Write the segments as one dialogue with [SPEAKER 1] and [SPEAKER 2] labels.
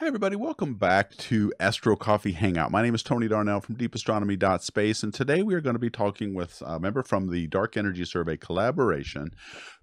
[SPEAKER 1] Hi, everybody. Welcome back to Astro Coffee Hangout. My name is Tony Darnell from deepastronomy.space, and today we are going to be talking with a member from the Dark Energy Survey collaboration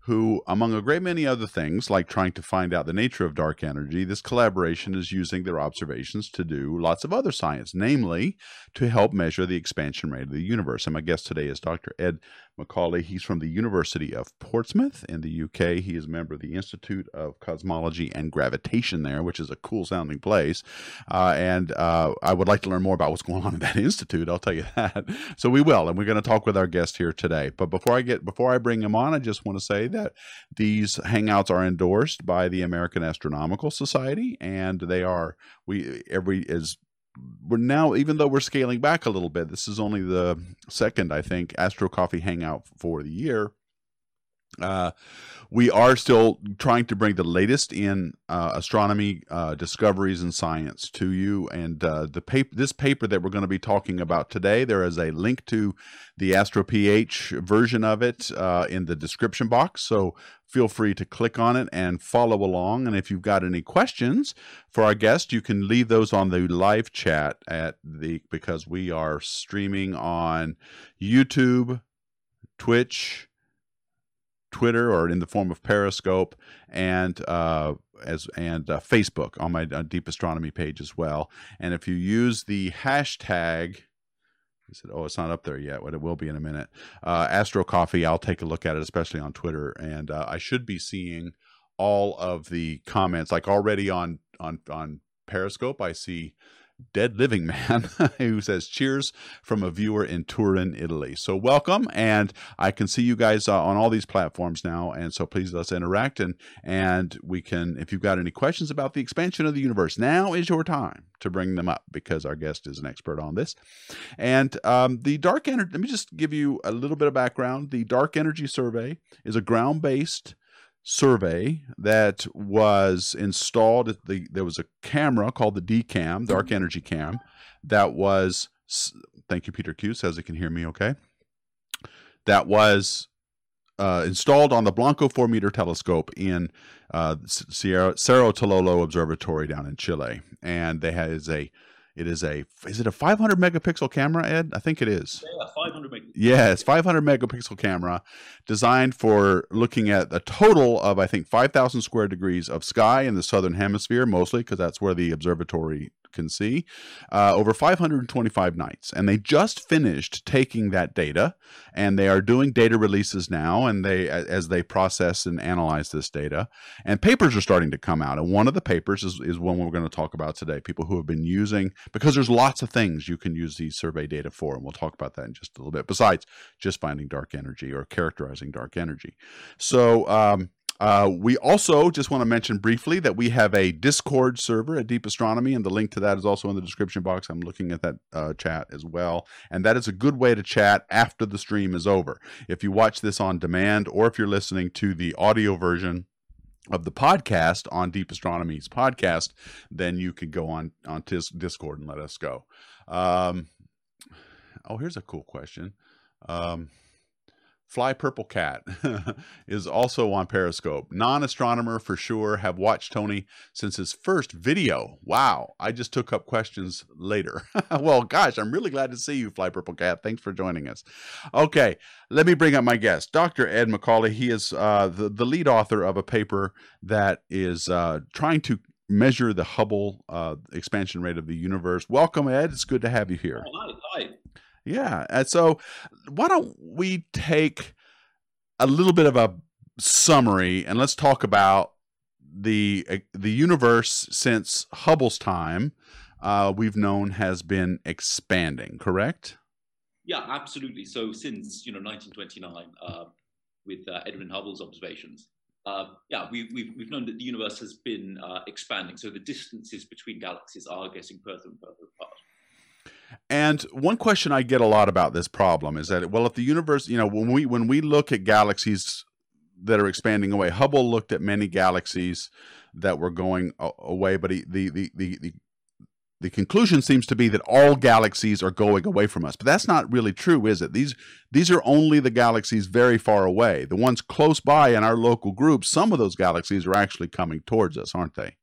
[SPEAKER 1] who, among a great many other things, like trying to find out the nature of dark energy, this collaboration is using their observations to do lots of other science, namely to help measure the expansion rate of the universe. And my guest today is Dr. Ed Macaulay. He's from the University of Portsmouth in the UK. He is a member of the Institute of Cosmology and Gravitation there, which is a cool sounding place. Uh, and uh, I would like to learn more about what's going on in that institute. I'll tell you that. So we will, and we're going to talk with our guest here today. But before I get before I bring him on, I just want to say that these hangouts are endorsed by the American Astronomical Society, and they are we every is we're now even though we're scaling back a little bit. This is only the second, I think, Astro Coffee Hangout for the year. Uh, we are still trying to bring the latest in uh, astronomy uh, discoveries and science to you. And uh, the paper, this paper that we're going to be talking about today, there is a link to the AstroPH version of it uh, in the description box. So feel free to click on it and follow along. And if you've got any questions for our guest, you can leave those on the live chat at the because we are streaming on YouTube, Twitch. Twitter or in the form of Periscope and uh, as and uh, Facebook on my uh, Deep Astronomy page as well. And if you use the hashtag, he said, "Oh, it's not up there yet, but it will be in a minute." Uh, Astro Coffee, I'll take a look at it, especially on Twitter, and uh, I should be seeing all of the comments. Like already on on on Periscope, I see Dead Living Man, who says, Cheers from a viewer in Turin, Italy. So, welcome. And I can see you guys uh, on all these platforms now. And so, please let's interact. And, and we can, if you've got any questions about the expansion of the universe, now is your time to bring them up because our guest is an expert on this. And um, the dark energy, let me just give you a little bit of background. The Dark Energy Survey is a ground based survey that was installed at the there was a camera called the DECam, Dark Energy Cam, that was thank you Peter Q says he can hear me okay. That was uh, installed on the Blanco 4 meter telescope in uh, Sierra, Cerro Tololo Observatory down in Chile. And they has a it is a is it a 500 megapixel camera, Ed? I think it is.
[SPEAKER 2] Yeah, 500 megapixel.
[SPEAKER 1] Yeah, it's 500 megapixel camera designed for looking at a total of I think 5,000 square degrees of sky in the southern hemisphere, mostly because that's where the observatory can see, uh, over 525 nights. And they just finished taking that data, and they are doing data releases now, and they as they process and analyze this data, and papers are starting to come out. And one of the papers is, is one we're going to talk about today. People who have been using because there's lots of things you can use these survey data for, and we'll talk about that in just a little bit. Besides just finding dark energy or characterizing dark energy, so. Um, uh, we also just want to mention briefly that we have a Discord server at Deep Astronomy, and the link to that is also in the description box. I'm looking at that uh, chat as well. And that is a good way to chat after the stream is over. If you watch this on demand or if you're listening to the audio version, of the podcast on Deep Astronomy's podcast, then you could go on on Discord and let us go. Um, oh, here's a cool question. Um, Fly Purple Cat is also on Periscope. Non astronomer for sure. Have watched Tony since his first video. Wow. I just took up questions later. well, gosh, I'm really glad to see you, Fly Purple Cat. Thanks for joining us. Okay, let me bring up my guest, Dr. Ed Macaulay. He is uh, the, the lead author of a paper that is uh, trying to measure the Hubble uh, expansion rate of the universe. Welcome, Ed. It's good to have you here.
[SPEAKER 2] Oh, hi. Hi.
[SPEAKER 1] Yeah. And so why don't we take a little bit of a summary and let's talk about the eh, the universe since Hubble's time uh, we've known has been expanding, correct?
[SPEAKER 2] Yeah, absolutely. So since you know 1929, uh, with uh, Edwin Hubble's observations, uh, yeah, we, we've, we've known that the universe has been uh, expanding. So the distances between galaxies are getting further and further apart.
[SPEAKER 1] And one question I get a lot about this problem is that well, if the universe, you know, when we when we look at galaxies that are expanding away, Hubble looked at many galaxies that were going away, but he, the, the the the the conclusion seems to be that all galaxies are going away from us. But that's not really true is it? These these are only the galaxies very far away. The ones close by in our local group some of those galaxies are actually coming towards us aren't they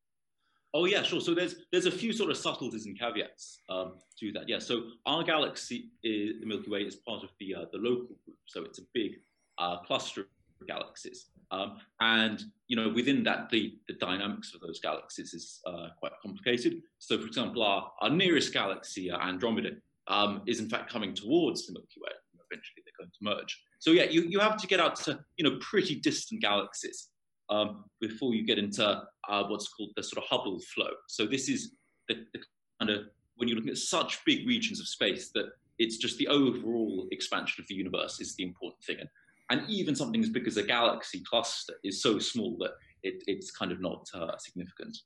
[SPEAKER 2] Oh yeah, sure. So there's there's a few sort of subtleties and caveats um, to that. Yeah. So our galaxy, is, the Milky Way, is part of the uh, the local group. So it's a big uh, cluster of galaxies, um, and you know within that the the dynamics of those galaxies is uh, quite complicated. So for example, our our nearest galaxy, uh, Andromeda, um, is in fact coming towards the Milky Way. Eventually, they're going to merge. So yeah, you you have to get out to you know pretty distant galaxies um, before you get into uh, what's called the sort of Hubble flow. So this is the, the, kind of when you're looking at such big regions of space that it's just the overall expansion of the universe is the important thing. And, and even something as big as a galaxy cluster is so small that it, it's kind of not uh, significant.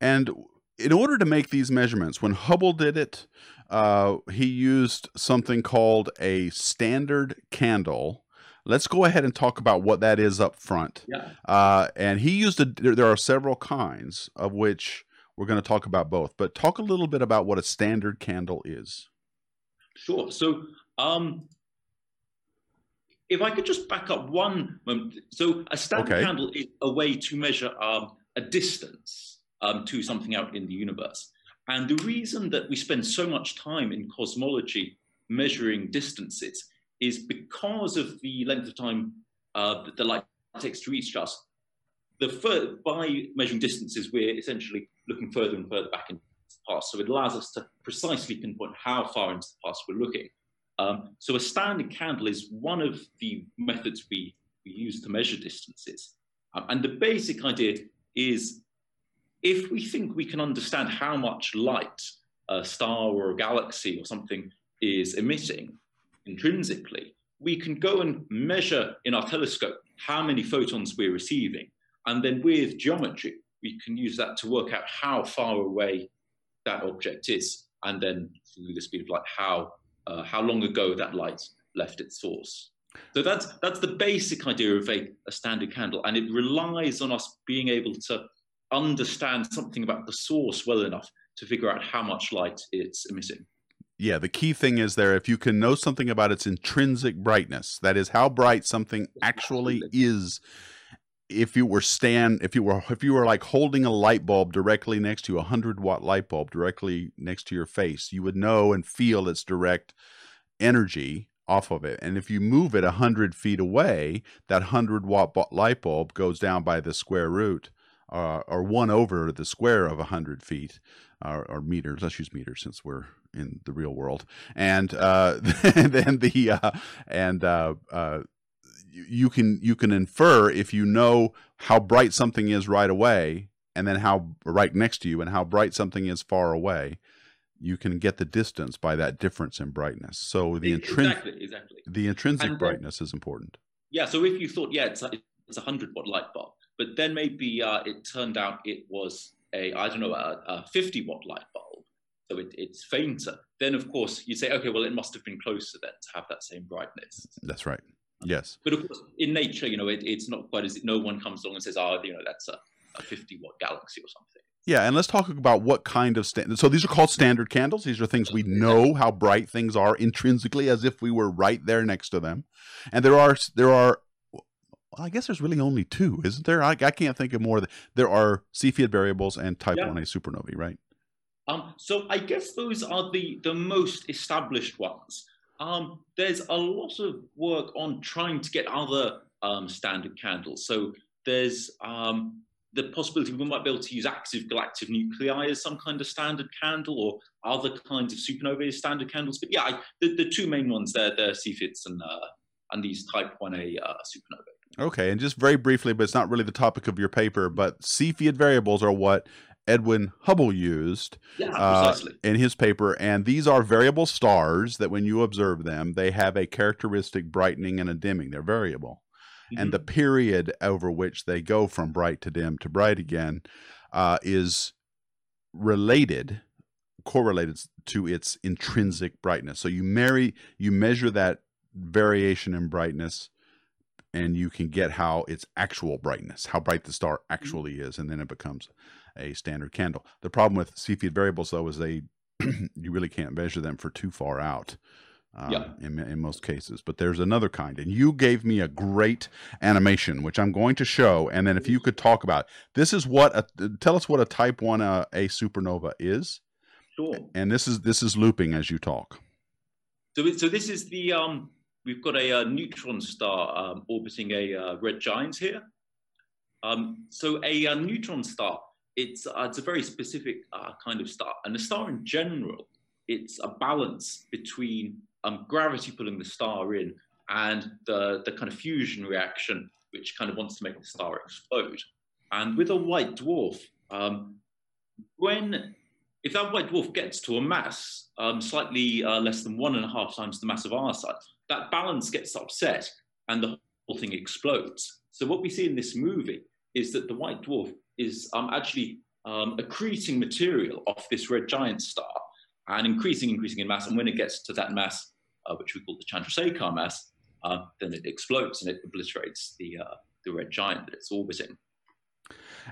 [SPEAKER 1] And in order to make these measurements, when Hubble did it, uh, he used something called a standard candle let's go ahead and talk about what that is up front.
[SPEAKER 2] Yeah.
[SPEAKER 1] Uh, and he used a, there are several kinds of which we're going to talk about both, but talk a little bit about what a standard candle is.
[SPEAKER 2] Sure. So, um, if I could just back up one moment. So, a standard okay. candle is a way to measure um, a distance um, to something out in the universe. And the reason that we spend so much time in cosmology measuring distances is because of the length of time uh, that the light takes to reach us. The by measuring distances, we're essentially looking further and further back into the past. So it allows us to precisely pinpoint how far into the past we're looking. Um, so a standard candle is one of the methods we, we use to measure distances. Um, and the basic idea is if we think we can understand how much light a star or a galaxy or something is emitting, intrinsically, we can go and measure in our telescope how many photons we're receiving. And then with geometry, we can use that to work out how far away that object is. And then through the speed of light, how, uh, how long ago that light left its source. So that's, that's the basic idea of a, a standard candle. And it relies on us being able to understand something about the source well enough to figure out how much light it's emitting
[SPEAKER 1] yeah, the key thing is there if you can know something about its intrinsic brightness, that is how bright something actually is. If you were stand, if you were, if you were like holding a light bulb directly next to a hundred watt light bulb directly next to your face, you would know and feel its direct energy off of it. And if you move it a hundred feet away, that hundred watt light bulb goes down by the square root, uh, or one over the square of a hundred feet, or, or meters. Let's use meters since we're in the real world, and uh, then the uh, and uh, uh, you can you can infer if you know how bright something is right away, and then how right next to you, and how bright something is far away. You can get the distance by that difference in brightness. So the intrinsic
[SPEAKER 2] exactly, exactly.
[SPEAKER 1] the intrinsic and brightness is important.
[SPEAKER 2] Yeah. So if you thought, yeah, it's it's a hundred watt light bulb, but then maybe uh, it turned out it was a I don't know a, a fifty watt light bulb so it, it's fainter, then of course you say, okay, well, it must have been closer then to have that same brightness.
[SPEAKER 1] That's right. Yes.
[SPEAKER 2] But of course, in nature, you know, it, it's not quite as no one comes along and says, oh, you know, that's a, a 50 watt galaxy or something.
[SPEAKER 1] Yeah, and let's talk about what kind of standard. So these are called standard candles. These are things we know how bright things are intrinsically, as if we were right there next to them. And there are there are, well, I guess there's really only two, isn't there? I, I can't think of more. There are Cepheid variables and Type yeah. 1a supernovae, right?
[SPEAKER 2] Um, so I guess those are the, the most established ones. Um, there's a lot of work on trying to get other um, standard candles. So there's um, the possibility we might be able to use active galactic nuclei as some kind of standard candle or other kinds of supernovae as standard candles. But yeah, I, the, the two main ones there, they're Cepheids and, uh, and these type 1a uh, supernovae.
[SPEAKER 1] Okay, and just very briefly, but it's not really the topic of your paper, but Cepheid variables are what Edwin Hubble used
[SPEAKER 2] yeah, uh,
[SPEAKER 1] in his paper. And these are variable stars that when you observe them, they have a characteristic brightening and a dimming. They're variable. Mm-hmm. And the mm-hmm. period over which they go from bright to dim to bright again uh, is related, correlated to its intrinsic brightness. So you marry, you measure that variation in brightness and you can get how its actual brightness, how bright the star mm-hmm. actually is, and then it becomes a standard candle. The problem with Cepheid variables, though, is they you really can't measure them for too far out. um,
[SPEAKER 2] Yeah.
[SPEAKER 1] in, in most cases. But there's another kind, and you gave me a great animation, which I'm going to show. And then if you could talk about this, is what a, tell us what a Type One uh, A supernova is,
[SPEAKER 2] Sure.
[SPEAKER 1] and this is this is looping as you talk.
[SPEAKER 2] So, so this is the um, we've got a, uh neutron star um, orbiting a uh, red giant here. Um, so a, uh neutron star, it's uh, it's a very specific uh, kind of star, and the star in general, it's a balance between um, gravity pulling the star in and the the kind of fusion reaction, which kind of wants to make the star explode. And with a white dwarf, um, when if that white dwarf gets to a mass um, slightly uh, less than one and a half times the mass of our sun, that balance gets upset and the whole thing explodes. So what we see in this movie is that the white dwarf is um, actually um, accreting material off this red giant star and increasing, increasing in mass. And when it gets to that mass, uh, which we call the Chandrasekhar mass, uh, then it explodes and it obliterates the, uh, the red giant that it's orbiting.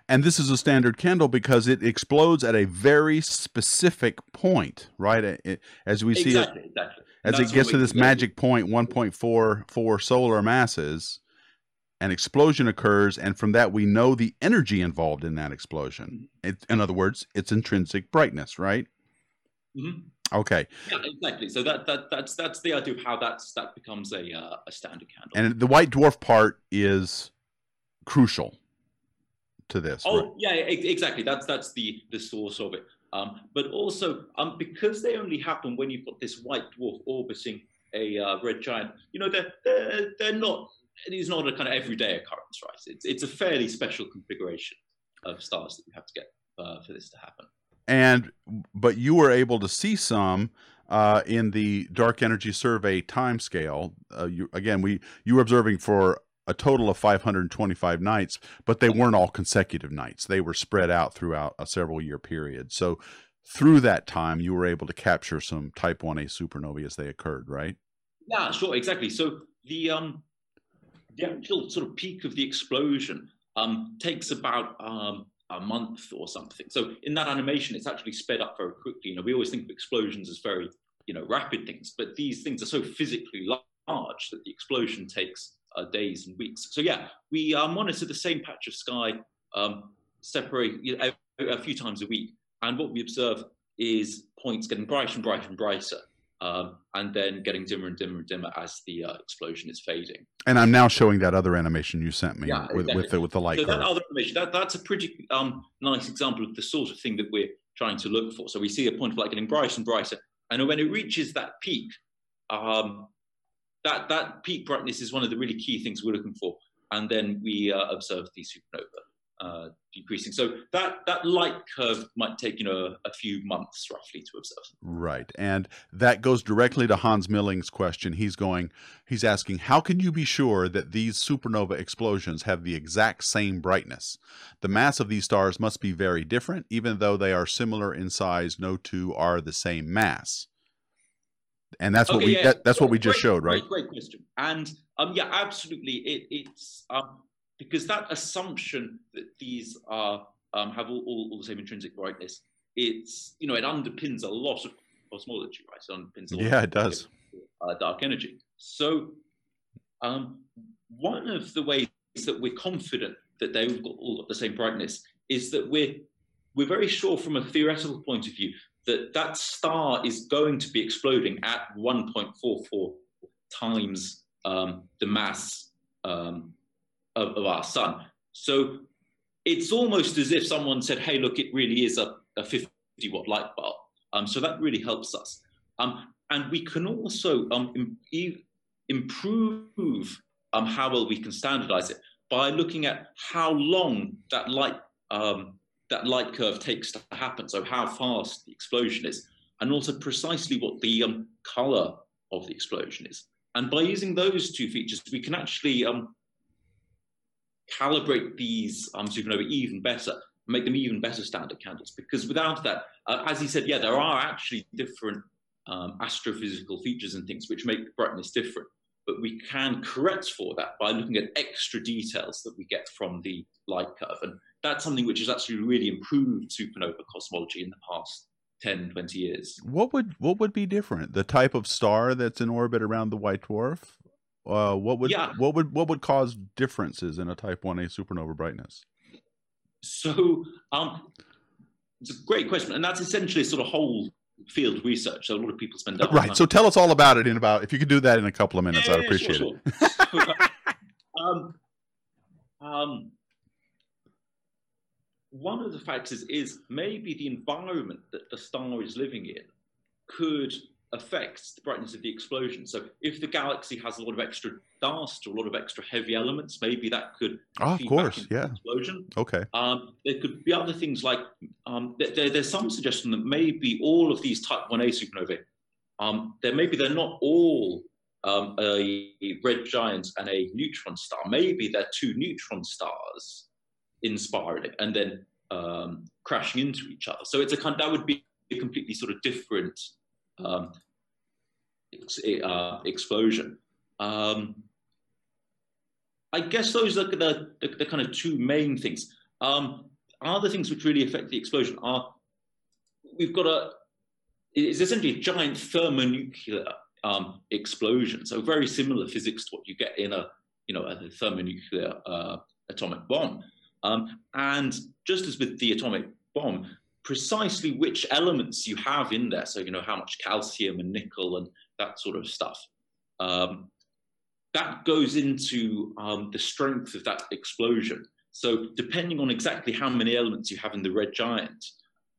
[SPEAKER 1] And this is a standard candle because it explodes at a very specific point, right? It- it- as we see it,
[SPEAKER 2] exactly, exactly.
[SPEAKER 1] as
[SPEAKER 2] That's
[SPEAKER 1] it gets to this magic point 1.44 solar masses an explosion occurs and from that we know the energy involved in that explosion
[SPEAKER 2] Mm-hmm.
[SPEAKER 1] it, in other words it's intrinsic brightness right
[SPEAKER 2] Mhm.
[SPEAKER 1] okay
[SPEAKER 2] Yeah, exactly. So that, that that's that's the idea of how that's that becomes a uh, a standard candle.
[SPEAKER 1] and the white dwarf part is crucial to this
[SPEAKER 2] oh
[SPEAKER 1] right?
[SPEAKER 2] yeah, exactly. That's that's the the source of it. Um, but also um, because they only happen when you've got this white dwarf orbiting a uh, red giant. You know, they're they're, they're not. It is not a kind of everyday occurrence, right? It's it's a fairly special configuration of stars that you have to get uh, for this to happen.
[SPEAKER 1] and but you were able to see some uh, in the dark energy survey timescale. Uh, you again, we you were observing for a total of 525 nights, but they weren't all consecutive nights. They were spread out throughout a several year period. So through that time, you were able to capture some Type 1A supernovae as they occurred, right?
[SPEAKER 2] Yeah, sure, exactly. So the um, the actual sort of peak of the explosion um, takes about um, a month or something. So in that animation, it's actually sped up very quickly. You know, we always think of explosions as very you know rapid things, but these things are so physically large that the explosion takes uh, days and weeks. So yeah, we uh, monitor the same patch of sky, um, separate you know, a, a few times a week, and what we observe is points getting brighter and brighter and brighter um, and then getting dimmer and dimmer and dimmer as the uh, explosion is fading.
[SPEAKER 1] And I'm now showing that other animation you sent me
[SPEAKER 2] Yeah,
[SPEAKER 1] with, with the with the light
[SPEAKER 2] so
[SPEAKER 1] curve.
[SPEAKER 2] that other information, that, that's a pretty um, nice example of the sort of thing that we're trying to look for. So we see a point of light getting brighter and brighter, and when it reaches that peak, um, that that peak brightness is one of the really key things we're looking for, and then we uh, observe the supernova uh, decreasing. So that that light curve might take you know a, a few months roughly to observe.
[SPEAKER 1] Right. And that goes directly to Hans Milling's question. He's going, he's asking, how can you be sure that these supernova explosions have the exact same brightness? The mass of these stars must be very different, even though they are similar in size. No two are the same mass. And that's what we
[SPEAKER 2] yeah.
[SPEAKER 1] that, that's what we just
[SPEAKER 2] Great-
[SPEAKER 1] showed, right?
[SPEAKER 2] Great, great question. And um, yeah, absolutely. It, it's um, because that assumption that these are um, have all, all, all the same intrinsic brightness. It's you know it underpins a lot of cosmology, right? It underpins a lot
[SPEAKER 1] Yeah,
[SPEAKER 2] of
[SPEAKER 1] it does.
[SPEAKER 2] uh, dark energy. So um, one of the ways that we're confident that they've got, all got the same brightness is that we're we're very sure from a theoretical point of view that that star is going to be exploding at 1.44 times um, the mass um, of, of our sun. So it's almost as if someone said, "Hey, look, it really is a, a 50 watt light bulb." Um, so that really helps us. Um, and we can also um, im- improve um, how well we can standardize it by looking at how long that light um, that light curve takes to happen. So how fast the explosion is, and also precisely what the um, color of the explosion is. And by using those two features, we can actually um, calibrate these um, supernovae even better, make them even better standard candles. Because without that, uh, as he said, yeah, there are actually different um, astrophysical features and things which make brightness different. But we can correct for that by looking at extra details that we get from the light curve. And that's something which has actually really improved supernova cosmology in the past 10, 20 years.
[SPEAKER 1] What would what would be different? The type of star that's in orbit around the white dwarf? Uh, what would
[SPEAKER 2] Yeah.
[SPEAKER 1] what would what would cause differences in a type 1a supernova brightness?
[SPEAKER 2] So um, it's a great question, and that's essentially sort of whole field research. So a lot of people spend a lot of
[SPEAKER 1] Right.
[SPEAKER 2] time-
[SPEAKER 1] So tell us all about it in about if you could do that in a couple of minutes,
[SPEAKER 2] Yeah,
[SPEAKER 1] I'd appreciate
[SPEAKER 2] sure,
[SPEAKER 1] it.
[SPEAKER 2] So, um, um, one of the factors is maybe the environment that the star is living in could affect the brightness of the explosion. So if the galaxy has a lot of extra dust or a lot of extra heavy elements, maybe that could
[SPEAKER 1] Oh, of course, yeah.
[SPEAKER 2] explosion.
[SPEAKER 1] Okay.
[SPEAKER 2] Um, there could be other things like um, there, there- there's some suggestion that maybe all of these Type 1a supernovae, um, there maybe they're not all um, a red giant and a neutron star. Maybe they're two neutron stars inspiraling and then um, crashing into each other. So it's a kind that would be a completely sort of different um, ex- uh, explosion. Um, I guess those are the, the, the kind of two main things. Um, other things which really affect the explosion are we've got a it's essentially a giant thermonuclear um, explosion. So very similar physics to what you get in a you know a thermonuclear uh, atomic bomb. Um, and just as with the atomic bomb, precisely which elements you have in there, so you know how much calcium and nickel and that sort of stuff, um, that goes into um, the strength of that explosion. So depending on exactly how many elements you have in the red giant,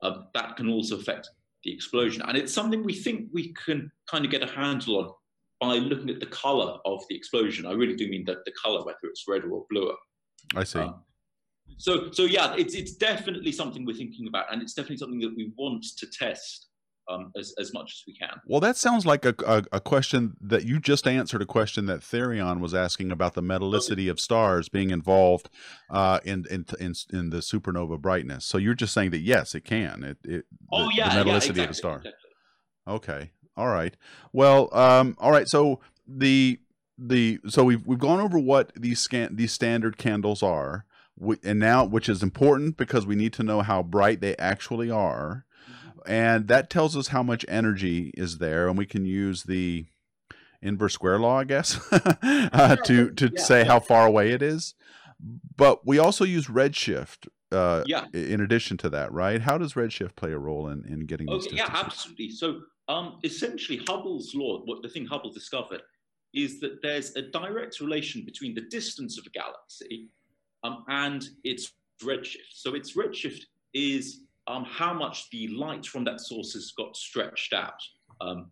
[SPEAKER 2] uh, that can also affect the explosion. And it's something we think we can kind of get a handle on by looking at the color of the explosion. I really do mean that the color, whether it's red or bluer.
[SPEAKER 1] I see.
[SPEAKER 2] Um, so, so yeah, it's it's definitely something we're thinking about, and it's definitely something that we want to test um, as as much as we can.
[SPEAKER 1] Well, that sounds like a, a, a question that you just answered a question that Therion was asking about the metallicity of stars being involved uh, in, in in in the supernova brightness. So you're just saying that yes, it can. It, it
[SPEAKER 2] Oh
[SPEAKER 1] the,
[SPEAKER 2] yeah,
[SPEAKER 1] the metallicity
[SPEAKER 2] yeah,
[SPEAKER 1] of a star.
[SPEAKER 2] exactly.
[SPEAKER 1] Okay. All right. Well, um, all right. So the the so we've we've gone over what these scan these standard candles are, and now which is important because we need to know how bright they actually are, and that tells us how much energy is there, and we can use the inverse square law, I guess, uh, to to
[SPEAKER 2] Yeah,
[SPEAKER 1] say how far away it is. But we also use redshift. Uh,
[SPEAKER 2] Yeah.
[SPEAKER 1] In addition to that, right? How does redshift play a role in, in getting these
[SPEAKER 2] Okay, yeah, absolutely. So, um, essentially, Hubble's law, what the thing Hubble discovered, is that there's a direct relation between the distance of a galaxy um, and its redshift. So, its redshift is um, how much the light from that source has got stretched out. Um,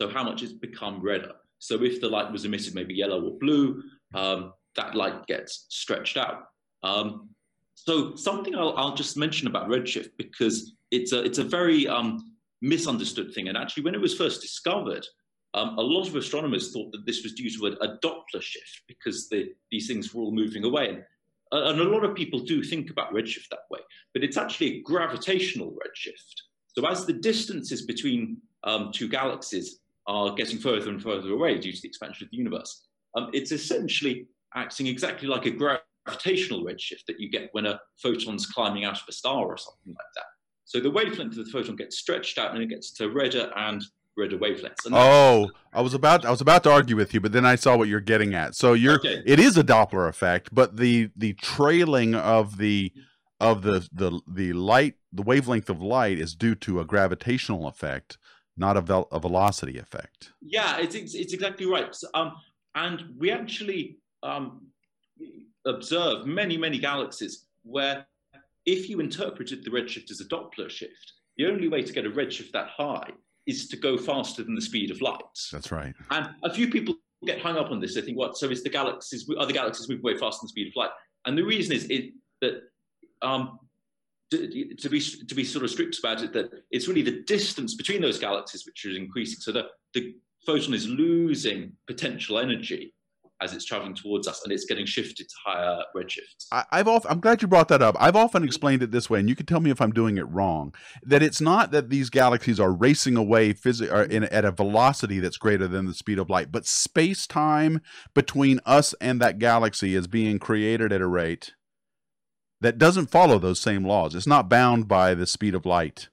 [SPEAKER 2] so, how much it's become redder. So, if the light was emitted maybe yellow or blue, um, that light gets stretched out. Um, so, something I'll, I'll just mention about redshift because it's a it's a very um, misunderstood thing. And actually, when it was first discovered, um, a lot of astronomers thought that this was due to a, a Doppler shift because the, these things were all moving away. And, and a lot of people do think about redshift that way, but it's actually a gravitational redshift. So as the distances between um, two galaxies are getting further and further away due to the expansion of the universe, um, it's essentially acting exactly like a gravitational redshift that you get when a photon's climbing out of a star or something like that. So the wavelength of the photon gets stretched out and it gets to redder and redder wavelengths.
[SPEAKER 1] Oh, I was about I was about to argue with you, but then I saw what you're getting at. So you're
[SPEAKER 2] Okay.
[SPEAKER 1] it is a Doppler effect, but the the trailing of the of the the the light the wavelength of light is due to a gravitational effect, not a, vel- a velocity effect.
[SPEAKER 2] Yeah, it's, it's, it's exactly right. So, um, and we actually um, observe many, many galaxies where if you interpreted the redshift as a Doppler shift, the only way to get a redshift that high is to go faster than the speed of light.
[SPEAKER 1] That's right.
[SPEAKER 2] And a few people get hung up on this. They think, what? So is the galaxies, are the galaxies moving way faster than the speed of light? And the reason is it, that um, to, to be to be sort of strict about it, that it's really the distance between those galaxies which is increasing. So the, the photon is losing potential energy as it's traveling towards us, and it's getting shifted to higher redshifts.
[SPEAKER 1] I, I've often, I'm glad you brought that up. I've often explained it this way, and you can tell me if I'm doing it wrong. That it's not that these galaxies are racing away phys- in, at a velocity that's greater than the speed of light, but space time between us and that galaxy is being created at a rate that doesn't follow those same laws. It's not bound by the speed of light.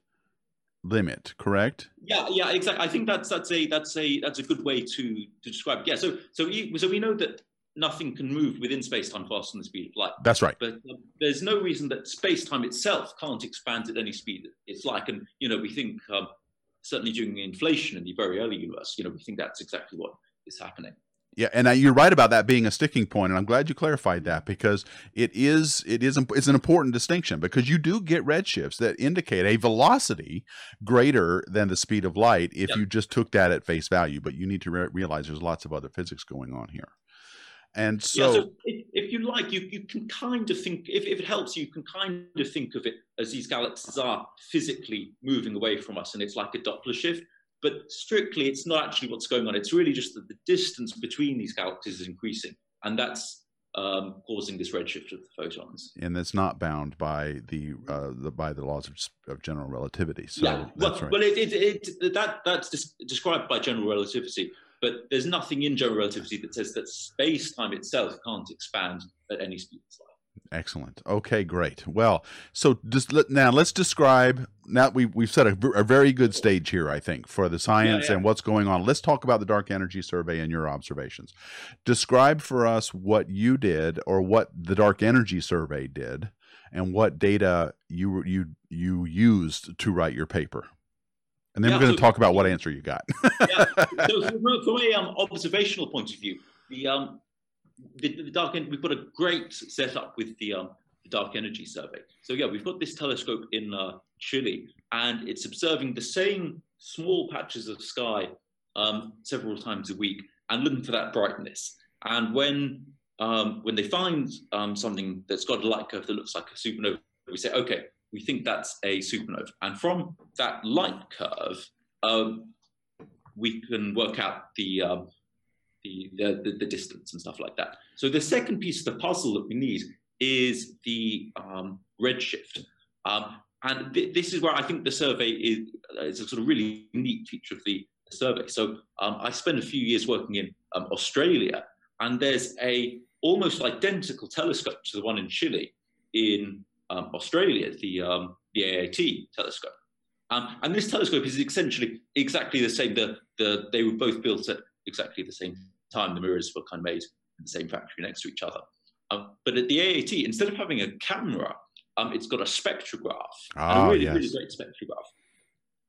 [SPEAKER 1] Limit, correct?
[SPEAKER 2] Yeah, yeah, exactly. I think that's that's a that's a that's a good way to to describe. It. Yeah, so so we, so we know that nothing can move within space-time faster than the speed of light.
[SPEAKER 1] That's right.
[SPEAKER 2] But uh, there's no reason that space-time itself can't expand at any speed it's like. And you know, we think um, certainly during inflation in the very early universe, you know, we think that's exactly what is happening.
[SPEAKER 1] Yeah, and you're right about that being a sticking point, and I'm glad you clarified that because it is it is it's an important distinction because you do get redshifts that indicate a velocity greater than the speed of light if yep. you just took that at face value, but you need to re- realize there's lots of other physics going on here. And so, yeah, so
[SPEAKER 2] if, if, you like, you, you can kind of think, if, if it helps, you can kind of think of it as these galaxies are physically moving away from us, and it's like a Doppler shift. But strictly, it's not actually what's going on. It's really just that the distance between these galaxies is increasing, and that's um, causing this redshift of the photons.
[SPEAKER 1] And that's not bound by the, uh, the by the laws of, of, general relativity. So
[SPEAKER 2] yeah, well, right. well it, it, it, that that's described by general relativity. But there's nothing in general relativity that says that space time itself can't expand at any speed of light.
[SPEAKER 1] Excellent. Okay, great. Well, so just let, now let's describe. Now we we've set a, a, very good stage here, I think, for the science yeah, yeah. and what's going on. Let's talk about the dark energy survey and your observations. Describe for us what you did, or what the dark energy survey did, and what data you you you used to write your paper. And then yeah, we're going to so, talk about what answer you got.
[SPEAKER 2] So from, from a um, observational point of view, the um, the, the dark we've got a great setup with the, um, the dark energy survey. So yeah, we've got this telescope in uh, Chile, and it's observing the same small patches of sky um, several times a week and looking for that brightness. And when um, when they find um, something that's got a light curve that looks like a supernova, we say, okay, we think that's a supernova. And from that light curve, um, we can work out the um, the, the, the, distance and stuff like that. So the second piece of the puzzle that we need is the um, redshift. Um, and th this is where I think the survey is, is, a sort of really neat feature of the survey. So um, I spent a few years working in um, Australia, and there's a almost identical telescope to the one in Chile in um, Australia, the, um, the AAT telescope. and this telescope is essentially exactly the same. The, the, they were both built at exactly the same time. The mirrors were kind of made in the same factory next to each other. Um, but at the AAT, instead of having a camera, um, it's got a spectrograph,
[SPEAKER 1] ah,
[SPEAKER 2] a really,
[SPEAKER 1] yes.
[SPEAKER 2] really great spectrograph.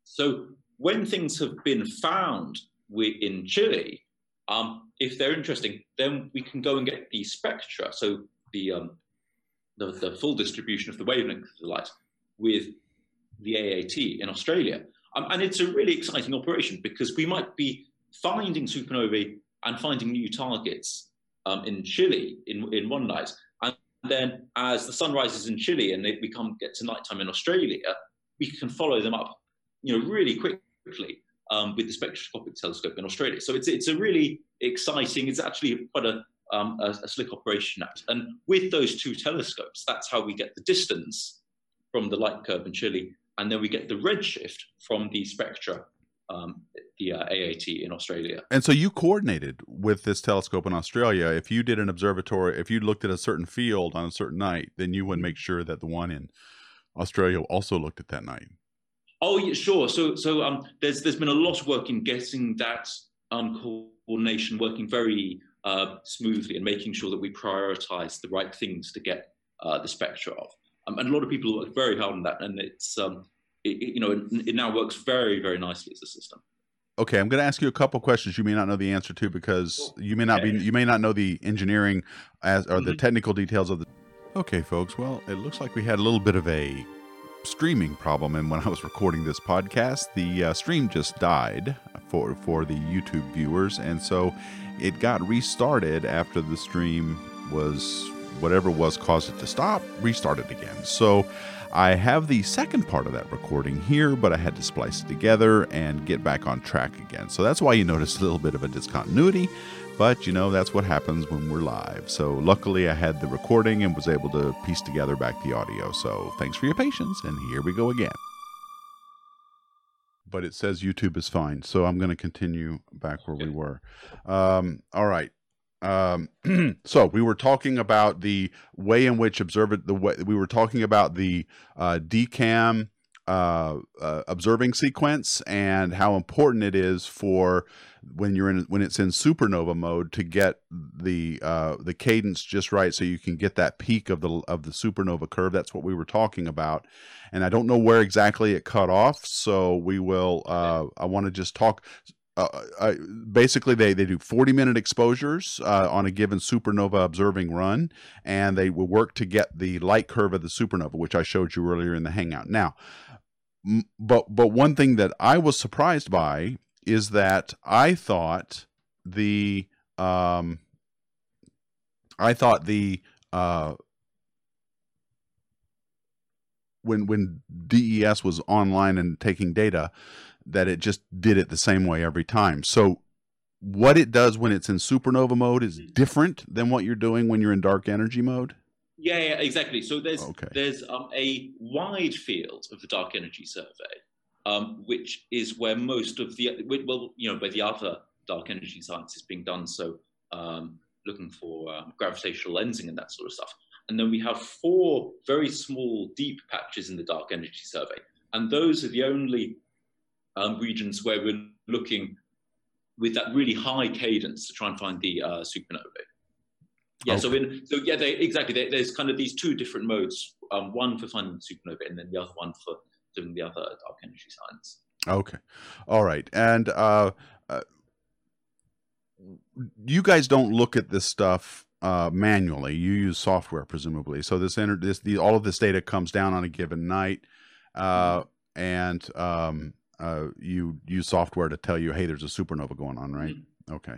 [SPEAKER 2] So when things have been found in Chile, um, if they're interesting, then we can go and get the spectra, so the, um, the, the, full distribution of the wavelength of the light with the AAT in Australia. Um, and it's a really exciting operation because we might be finding supernovae and finding new targets um, in Chile in, in one night. And then as the sun rises in Chile and they become get to nighttime in Australia, we can follow them up, you know, really quickly um, with the spectroscopic telescope in Australia. So it's it's a really exciting. It's actually quite a um, a, a, slick operation. And with those two telescopes, that's how we get the distance from the light curve in Chile, and then we get the redshift from the spectra um, the uh, AAT in Australia.
[SPEAKER 1] And so you coordinated with this telescope in Australia. If you did an observatory, if you looked at a certain field on a certain night, then you would make sure that the one in Australia also looked at that night.
[SPEAKER 2] Oh yeah, sure. So so um, there's there's been a lot of work in getting that um, coordination working very uh, smoothly and making sure that we prioritize the right things to get uh, the spectra of. Um, and a lot of people work very hard on that, and it's um, it, you know, it, it, now works very, very nicely as a system.
[SPEAKER 1] Okay, I'm going to ask you a couple questions you may not know the answer to because you may not okay. be you may not know the engineering as or mm-hmm. the technical details of the. Okay, folks. Well, it looks like we had a little bit of a streaming problem, and when I was recording this podcast, the uh, stream just died for for the YouTube viewers, and so it got restarted after the stream was whatever was caused it to stop, restarted again. So I have the second part of that recording here, but I had to splice it together and get back on track again. So that's why you notice a little bit of a discontinuity, but you know, that's what happens when we're live. So luckily, I had the recording and was able to piece together back the audio. So thanks for your patience, and here we go again. But it says YouTube is fine, so I'm going to continue back where we were. Um, all right. Um, so we were talking about the way in which observe the way we were talking about the uh, DECam uh, uh, observing sequence and how important it is for when you're in when it's in supernova mode to get the uh, the cadence just right so you can get that peak of the of the supernova curve. That's what we were talking about, and I don't know where exactly it cut off. So we will. Uh, I want to just talk. Uh, I, basically, they, they do 40 minute exposures uh, on a given supernova observing run, and they will work to get the light curve of the supernova, which I showed you earlier in the Hangout. Now, but but one thing that I was surprised by is that I thought the um, I thought the uh, when when DES was online and taking data that it just did it the same way every time. So what it does when it's in supernova mode is mm. different than what you're doing when you're in dark energy mode.
[SPEAKER 2] Yeah, yeah, exactly. So there's okay. there's um, a wide field of the dark energy survey um, which is where most of the well, you know, where the other dark energy science is being done. So um, looking for um, gravitational lensing and that sort of stuff. And then we have four very small, deep patches in the dark energy survey, and those are the only um, regions where we're looking with that really high cadence to try and find the uh, supernovae. Yeah, okay. so in so yeah, they, exactly. They, there's kind of these two different modes: um, one for finding the supernova, and then the other one for doing the other dark energy science.
[SPEAKER 1] Okay, all right, and uh, uh, you guys don't look at this stuff uh, manually. You use software, presumably. So this enter this the all of this data comes down on a given night, uh, mm-hmm. and um, uh, you use software to tell you, hey, there's a supernova going on, right? Mm-hmm. Okay.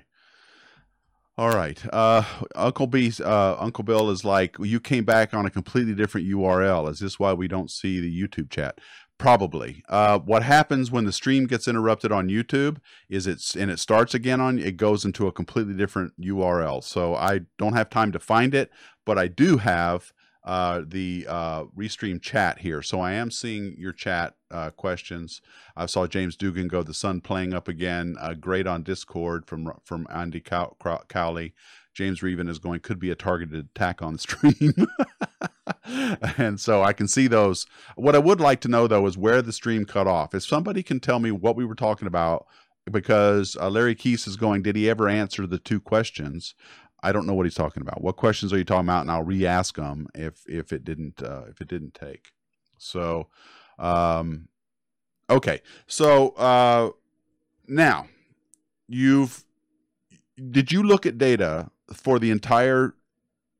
[SPEAKER 1] All right. Uh, Uncle B, uh, Uncle Bill is like, you came back on a completely different URL. Is this why we don't see the YouTube chat? Probably. Uh, what happens when the stream gets interrupted on YouTube is it's and it starts again on it goes into a completely different URL. So I don't have time to find it, but I do have uh, the uh, restream chat here. So I am seeing your chat uh, questions. I saw James Dugan go the sun playing up again. Uh, great on Discord from from Andy Cowley. James Reven is going could be a targeted attack on the stream. and so I can see those. What I would like to know though is where the stream cut off. If somebody can tell me what we were talking about, because uh, Larry Keese is going, did he ever answer the two questions? I don't know what he's talking about. What questions are you talking about? And I'll re-ask them if if it didn't uh, if it didn't take. So, um, okay. So uh, now you've did you look at data for the entire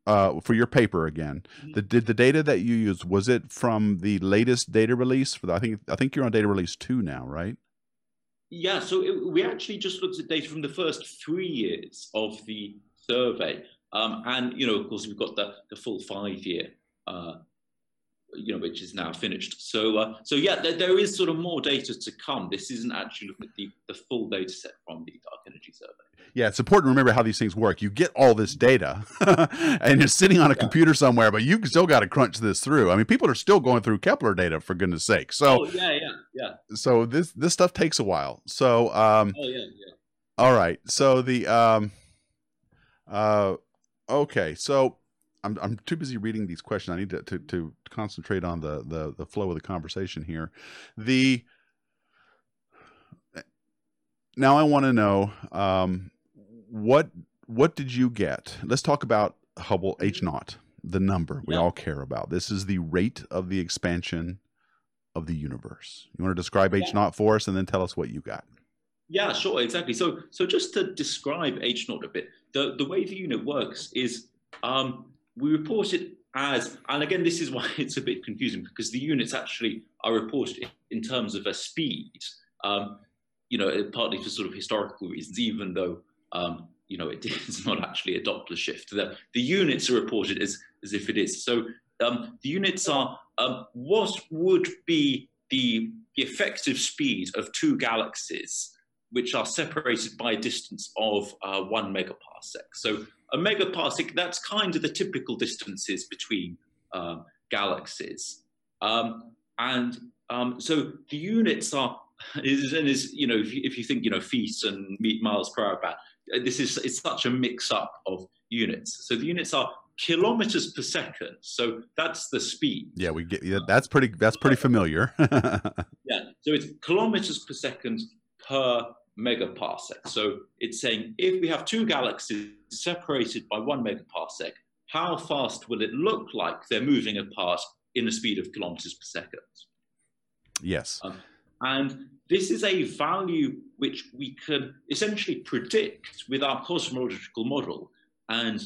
[SPEAKER 1] uh, for your paper again, mm-hmm. the did the data that you used was it from the latest data release? For the, I think I think you're on data release two now, right?
[SPEAKER 2] Yeah. So it, we actually just looked at data from the first three years of the survey, um, and you know, of course, we've got the the full five year uh, you know, which is now finished. So, uh, so yeah, there, there is sort of more data to come. This isn't actually looking at the, the full data set from the Dark Energy Survey.
[SPEAKER 1] Yeah, it's important to remember how these things work. You get all this data, and you're sitting on a yeah. computer somewhere, but you've still got to crunch this through. I mean, people are still going through Kepler data for goodness sake. So,
[SPEAKER 2] oh, yeah, yeah, yeah.
[SPEAKER 1] So this this stuff takes a while. So,
[SPEAKER 2] um, oh yeah, yeah.
[SPEAKER 1] All right. So the um, uh, okay. So I'm I'm too busy reading these questions. I need to to, to concentrate on the, the the flow of the conversation here. The now I want to know um, what what did you get? Let's talk about Hubble H naught, the number we yeah. all care about. This is the rate of the expansion of the universe. You want to describe H naught for us, and then tell us what you got.
[SPEAKER 2] Yeah, sure, exactly. So so just to describe H naught a bit, the the way the unit works is um, we report it as, and again, this is why it's a bit confusing because the units actually are reported in terms of a speed, um, you know, partly for sort of historical reasons, even though, um, you know, it is not actually a Doppler shift. The, the units are reported as, as if it is. So um, the units are um, what would be the, the effective speed of two galaxies which are separated by a distance of uh, one megaparsec. So a megaparsec, that's kind of the typical distances between uh, galaxies. Um, and um, so the units are, is, and is, you know, if you, if you think, you know, feet and miles per hour, this is, it's such a mix up of units. So the units are kilometers per second. So that's the speed.
[SPEAKER 1] Yeah, we get that's pretty that's pretty familiar.
[SPEAKER 2] yeah. So it's kilometers per second per megaparsec. So it's saying if we have two galaxies separated by one megaparsec, how fast will it look like they're moving apart in the speed of kilometers per second?
[SPEAKER 1] Yes.
[SPEAKER 2] Um, and this is a value which we can essentially predict with our cosmological model and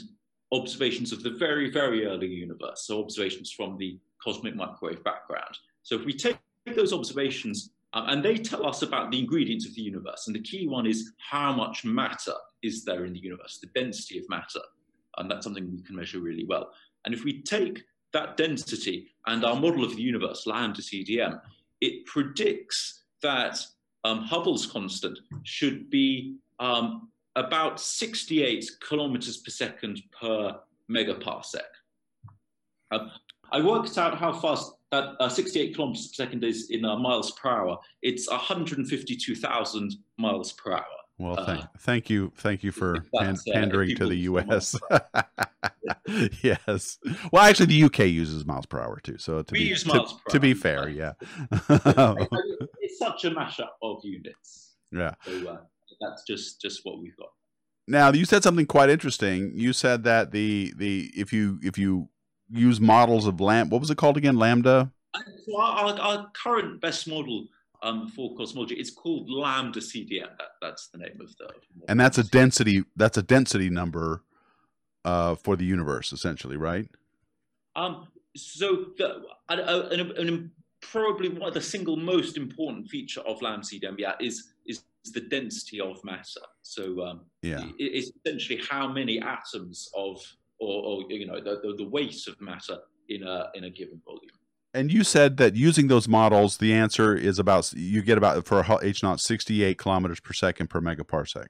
[SPEAKER 2] observations of the very, very early universe, so observations from the cosmic microwave background. So if we take those observations um, and they tell us about the ingredients of the universe, and the key one is how much matter is there in the universe, the density of matter, and that's something we can measure really well. And if we take that density and our model of the universe, lambda CDM, it predicts that um, Hubble's constant should be um, about 68 kilometers per second per megaparsec. Um, I worked out how fast that uh, 68 kilometers per second is in uh, miles per hour. It's 152,000 miles per hour.
[SPEAKER 1] Well, thank, uh, thank you, thank you for pan- uh, pandering to the U.S. yes. Well, actually, the UK uses miles per hour too. So to
[SPEAKER 2] we
[SPEAKER 1] be
[SPEAKER 2] use
[SPEAKER 1] to,
[SPEAKER 2] per
[SPEAKER 1] to be fair, yeah.
[SPEAKER 2] it's such a mashup of units.
[SPEAKER 1] Yeah.
[SPEAKER 2] So uh, that's just just what we've got.
[SPEAKER 1] Now, you said something quite interesting. You said that the the if you if you use models of lamb, what was it called again? Lambda.
[SPEAKER 2] So our, our current best model um, for cosmology. It's called lambda CDM. That, that's the name of the.
[SPEAKER 1] And that's a density. That's a density number uh, for the universe, essentially, right?
[SPEAKER 2] Um. So the, an, an, an, probably one of the single most important feature of lambda CDM, yeah, is is the density of matter. So um,
[SPEAKER 1] yeah,
[SPEAKER 2] it, it's essentially how many atoms of or, or you know the, the, the weight of matter in a in a given volume.
[SPEAKER 1] And you said that using those models, the answer is about you get about for H naught sixty eight kilometers per second per megaparsec.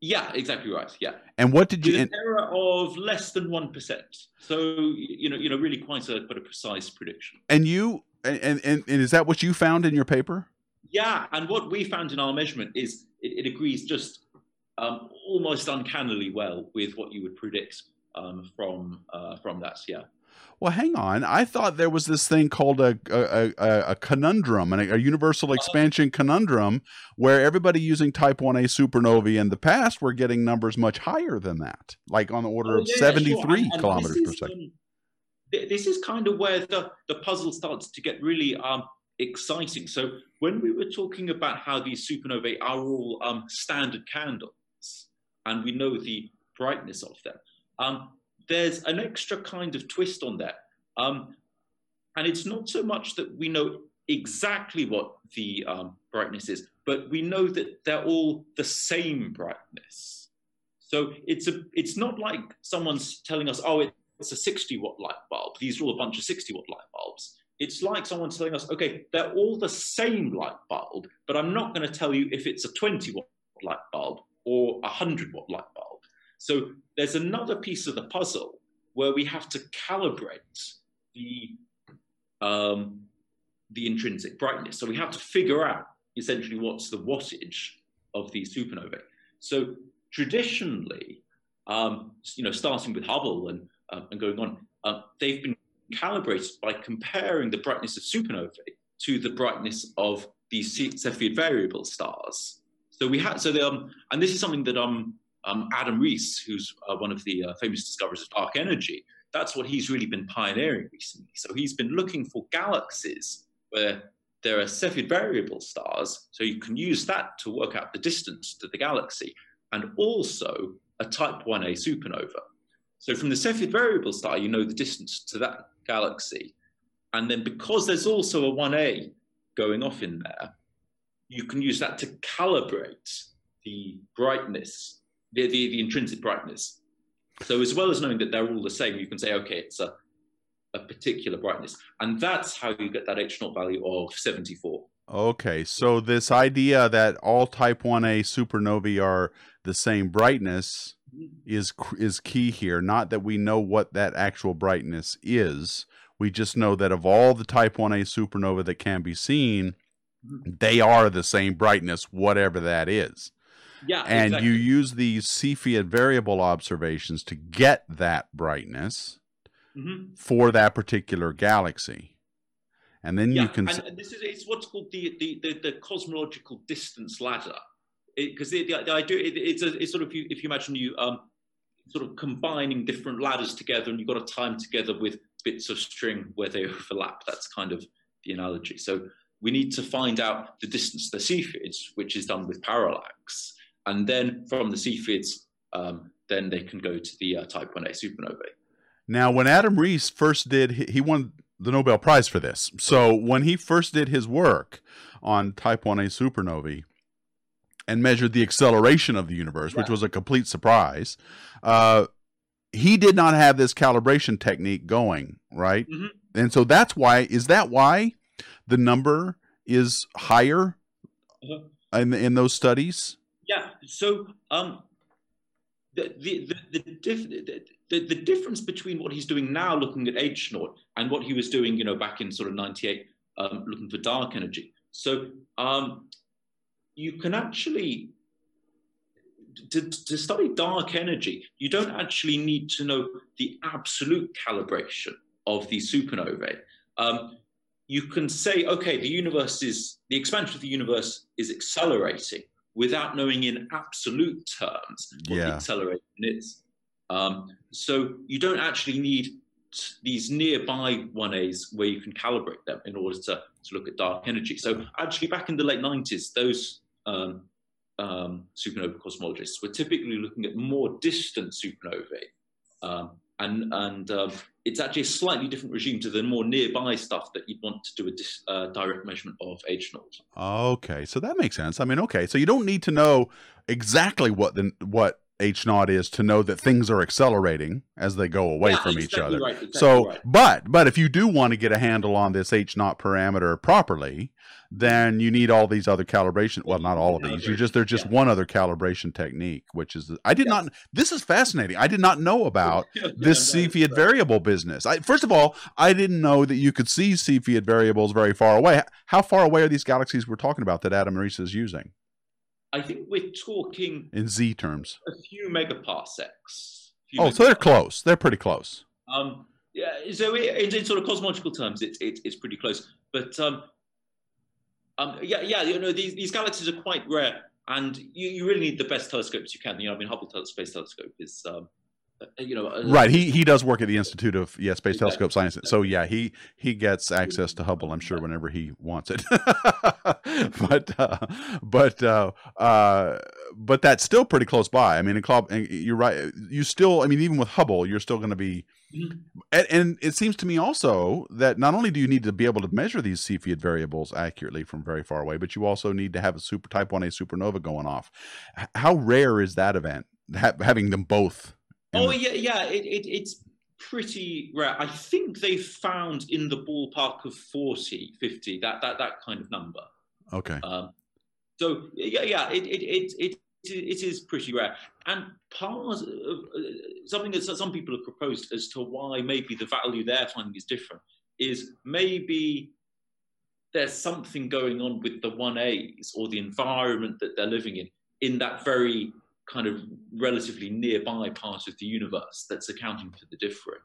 [SPEAKER 2] Yeah, exactly right. Yeah.
[SPEAKER 1] And what did you?
[SPEAKER 2] An error of less than one percent. So you know, you know, really quite a quite a precise prediction.
[SPEAKER 1] And you and, and and is that what you found in your paper?
[SPEAKER 2] Yeah, and what we found in our measurement is it, it agrees just um, almost uncannily well with what you would predict um, from uh, from that. Yeah.
[SPEAKER 1] Well, hang on. I thought there was this thing called a a, a, a conundrum, a, a universal expansion conundrum, where everybody using Type One A supernovae in the past were getting numbers much higher than that, like on the order
[SPEAKER 2] oh,
[SPEAKER 1] of
[SPEAKER 2] yeah,
[SPEAKER 1] seventy three
[SPEAKER 2] sure. and, and
[SPEAKER 1] kilometers
[SPEAKER 2] is,
[SPEAKER 1] per second.
[SPEAKER 2] Um, this is kind of where the the puzzle starts to get really um, exciting. So when we were talking about how these supernovae are all um, standard candles, and we know the brightness of them. Um, there's an extra kind of twist on that. Um, and it's not so much that we know exactly what the um, brightness is, but we know that they're all the same brightness. So it's a it's not like someone's telling us, oh, it's a 60 watt light bulb. These are all a bunch of 60 watt light bulbs. It's like someone telling us, okay, they're all the same light bulb, but I'm not going to tell you if it's a 20 watt light bulb or a 100 watt light bulb. So there's another piece of the puzzle where we have to calibrate the um, the intrinsic brightness. So we have to figure out essentially what's the wattage of these supernovae. So traditionally, um, you know, starting with Hubble and, uh, and going on, uh, they've been calibrated by comparing the brightness of supernovae to the brightness of these Cepheid variable stars. So we had so the, um, and this is something that um um, Adam Riess, who's uh, one of the uh, famous discoverers of dark energy, that's what he's really been pioneering recently. So he's been looking for galaxies where there are Cepheid variable stars, so you can use that to work out the distance to the galaxy, and also a Type 1a supernova. So from the Cepheid variable star, you know the distance to that galaxy. And then because there's also a 1a going off in there, you can use that to calibrate the brightness the, the, the intrinsic brightness. So as well as knowing that they're all the same, you can say, okay, it's a, a particular brightness. And that's how you get that H naught value of 74.
[SPEAKER 1] Okay, so this idea that all type 1a supernovae are the same brightness mm-hmm. is is key here. Not that we know what that actual brightness is. We just know that of all the type 1a supernova that can be seen. They are the same brightness, whatever that is.
[SPEAKER 2] Yeah,
[SPEAKER 1] and
[SPEAKER 2] exactly.
[SPEAKER 1] you use these Cepheid variable observations to get that brightness
[SPEAKER 2] Mhm.
[SPEAKER 1] for that particular galaxy. And then
[SPEAKER 2] Yeah,
[SPEAKER 1] you can
[SPEAKER 2] and, and this is it's what's called the the the, the cosmological distance ladder, because the, the, the idea it, it's a, it's sort of you, if you imagine you um sort of combining different ladders together and you've got to tie them together with bits of string where they overlap. That's kind of the analogy. So we need to find out the distance to the Cepheids, which is done with parallax, and then from the Cepheids, um, then they can go to the uh, Type 1a supernovae.
[SPEAKER 1] Now, when Adam Riess first did, he won the Nobel Prize for this. So when he first did his work on Type 1a supernovae and measured the acceleration of the universe, which was a complete surprise, uh, he did not have this calibration technique going, right?
[SPEAKER 2] Mhm.
[SPEAKER 1] And so that's why, is that why the number is higher
[SPEAKER 2] Uh-huh.
[SPEAKER 1] in, in those studies?
[SPEAKER 2] Yeah. So um, the the the the, diff- the the the difference between what he's doing now, looking at H naught, and what he was doing, you know, back in sort of '98, um, looking for dark energy. So um, you can actually. To, to study dark energy, you don't actually need to know the absolute calibration of the supernovae. Um, you can say, okay, the universe is the expansion of the universe is accelerating without knowing in absolute terms what the acceleration is. Um, so you don't actually need t- these nearby 1As where you can calibrate them in order to, to look at dark energy. So actually, back in the late 90s, those um, um, supernova cosmologists were typically looking at more distant supernovae. Um, and and um, it's actually a slightly different regime to the more nearby stuff that you'd want to do a dis, uh, direct measurement of H naught.
[SPEAKER 1] Okay, so that makes sense. I mean, okay, so you don't need to know exactly what the what H naught is to know that things are accelerating as they go away
[SPEAKER 2] Yeah,
[SPEAKER 1] from each
[SPEAKER 2] exactly
[SPEAKER 1] other.
[SPEAKER 2] right, exactly
[SPEAKER 1] so,
[SPEAKER 2] right.
[SPEAKER 1] but but if you do want to get a handle on this H naught parameter properly, then you need all these other calibration. Well, not all of these. You just there's just
[SPEAKER 2] Yeah.
[SPEAKER 1] one other calibration technique, which is I did
[SPEAKER 2] Yeah.
[SPEAKER 1] not. This is fascinating. I did not know about
[SPEAKER 2] Yeah,
[SPEAKER 1] this
[SPEAKER 2] no,
[SPEAKER 1] Cepheid
[SPEAKER 2] right.
[SPEAKER 1] variable business. I, first of all, I didn't know that you could see Cepheid variables very far away. How far away are these galaxies we're talking about that Adam Riess is using
[SPEAKER 2] I think we're talking
[SPEAKER 1] in Z terms?
[SPEAKER 2] a few megaparsecs. Few
[SPEAKER 1] Oh, so they're close. They're pretty close.
[SPEAKER 2] Um, yeah, so in, in sort of cosmological terms, it's it, it's pretty close. But um, um, yeah, yeah, you know, these, these galaxies are quite rare, and you, you really need the best telescopes you can. You know, I mean, Hubble Space Telescope is, um, you know, uh,
[SPEAKER 1] Right. He he does work at the Institute of yeah Space
[SPEAKER 2] Exactly.
[SPEAKER 1] Telescope Science. So yeah, he he gets access to Hubble. I'm sure whenever he wants it. but uh, but uh, uh, but that's still pretty close by. I mean, in club, you're right. You still, I mean, even with Hubble, you're still going to be.
[SPEAKER 2] Mhm.
[SPEAKER 1] And, and it seems to me also that not only do you need to be able to measure these Cepheid variables accurately from very far away, but you also need to have a super Type 1a supernova going off. How rare is that event? Ha- having them both.
[SPEAKER 2] Oh yeah, yeah. It, it, it's pretty rare. I think they found in the ballpark of 40, 50, that that that kind of number.
[SPEAKER 1] Okay.
[SPEAKER 2] Um, so yeah, yeah, it it it it, it is pretty rare, and part of uh, something that some people have proposed as to why maybe the value they're finding is different is maybe there's something going on with the one A's or the environment that they're living in in that very kind of relatively nearby part of the universe that's accounting for the difference.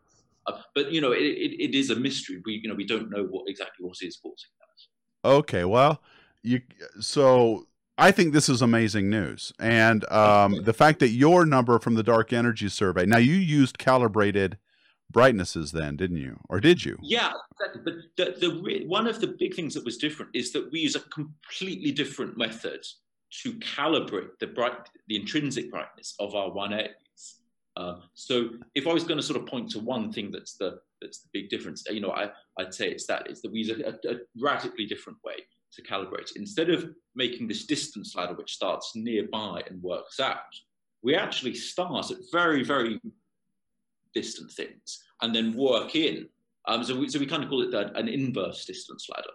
[SPEAKER 2] Uh, but you know, it, it, it is a mystery. We you know we don't know what exactly what is causing that.
[SPEAKER 1] Okay, well, you so I think this is amazing news, and um, the fact that your number from the Dark Energy Survey. Now, you used calibrated brightnesses, then, didn't you, or did you?
[SPEAKER 2] Yeah, exactly. But the, the one of the big things that was different is that we use a completely different method to calibrate the bright, the intrinsic brightness of our one A's. Uh, so if I was going to sort of point to one thing that's the that's the big difference, you know, I, I'd say it's that it's that we use a, a, radically different way to calibrate. Instead of making this distance ladder which starts nearby and works out, we actually start at very very distant things and then work in. Um, so, we, so we kind of call it an inverse distance ladder.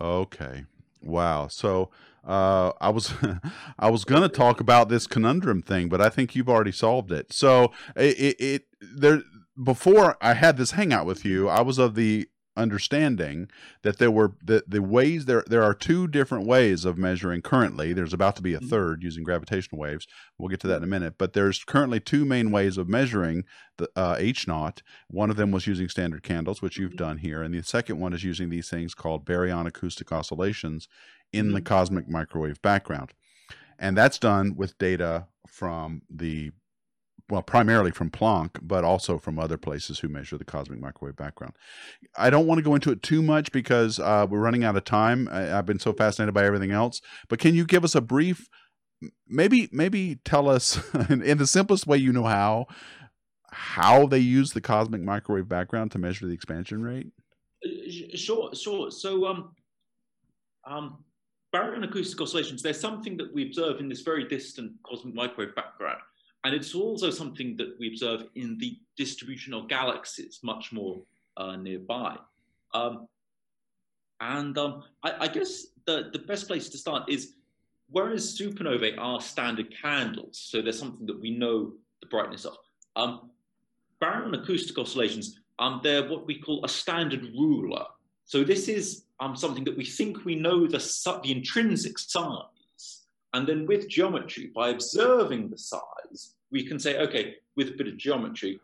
[SPEAKER 1] Okay. Wow. So uh, I was I was going to talk about this conundrum thing, but I think you've already solved it. So it, it, it there before I had this hangout with you, I was of the understanding that there were the, the ways there there are two different ways of measuring currently. There's about to be a mm-hmm. third using gravitational waves. We'll get to that in a minute. But there's currently two main ways of measuring the uh, h naught. One of them was using standard candles which you've mm-hmm. done here. And the second one is using these things called baryon acoustic oscillations in the mm-hmm. cosmic microwave background. And that's done with data from the well, primarily from Planck, but also from other places who measure the cosmic microwave background. I don't want to go into it too much because uh, we're running out of time. I, have been so fascinated by everything else. But can you give us a brief, maybe, maybe tell us in, in the simplest way you know how, how they use the cosmic microwave background to measure the expansion rate?
[SPEAKER 2] Uh, sure, sure. So, um, um, baryon acoustic oscillations, there's something that we observe in this very distant cosmic microwave background and it's also something that we observe in the distribution of galaxies much more uh, nearby. Um, and um, I, I, guess the, the best place to start is whereas supernovae are standard candles, so there's something that we know the brightness of. Um, baryon acoustic oscillations, um, they're what we call a standard ruler. So this is um, something that we think we know the, the intrinsic size and then with geometry, by observing the size, we can say, okay, with a bit of geometry,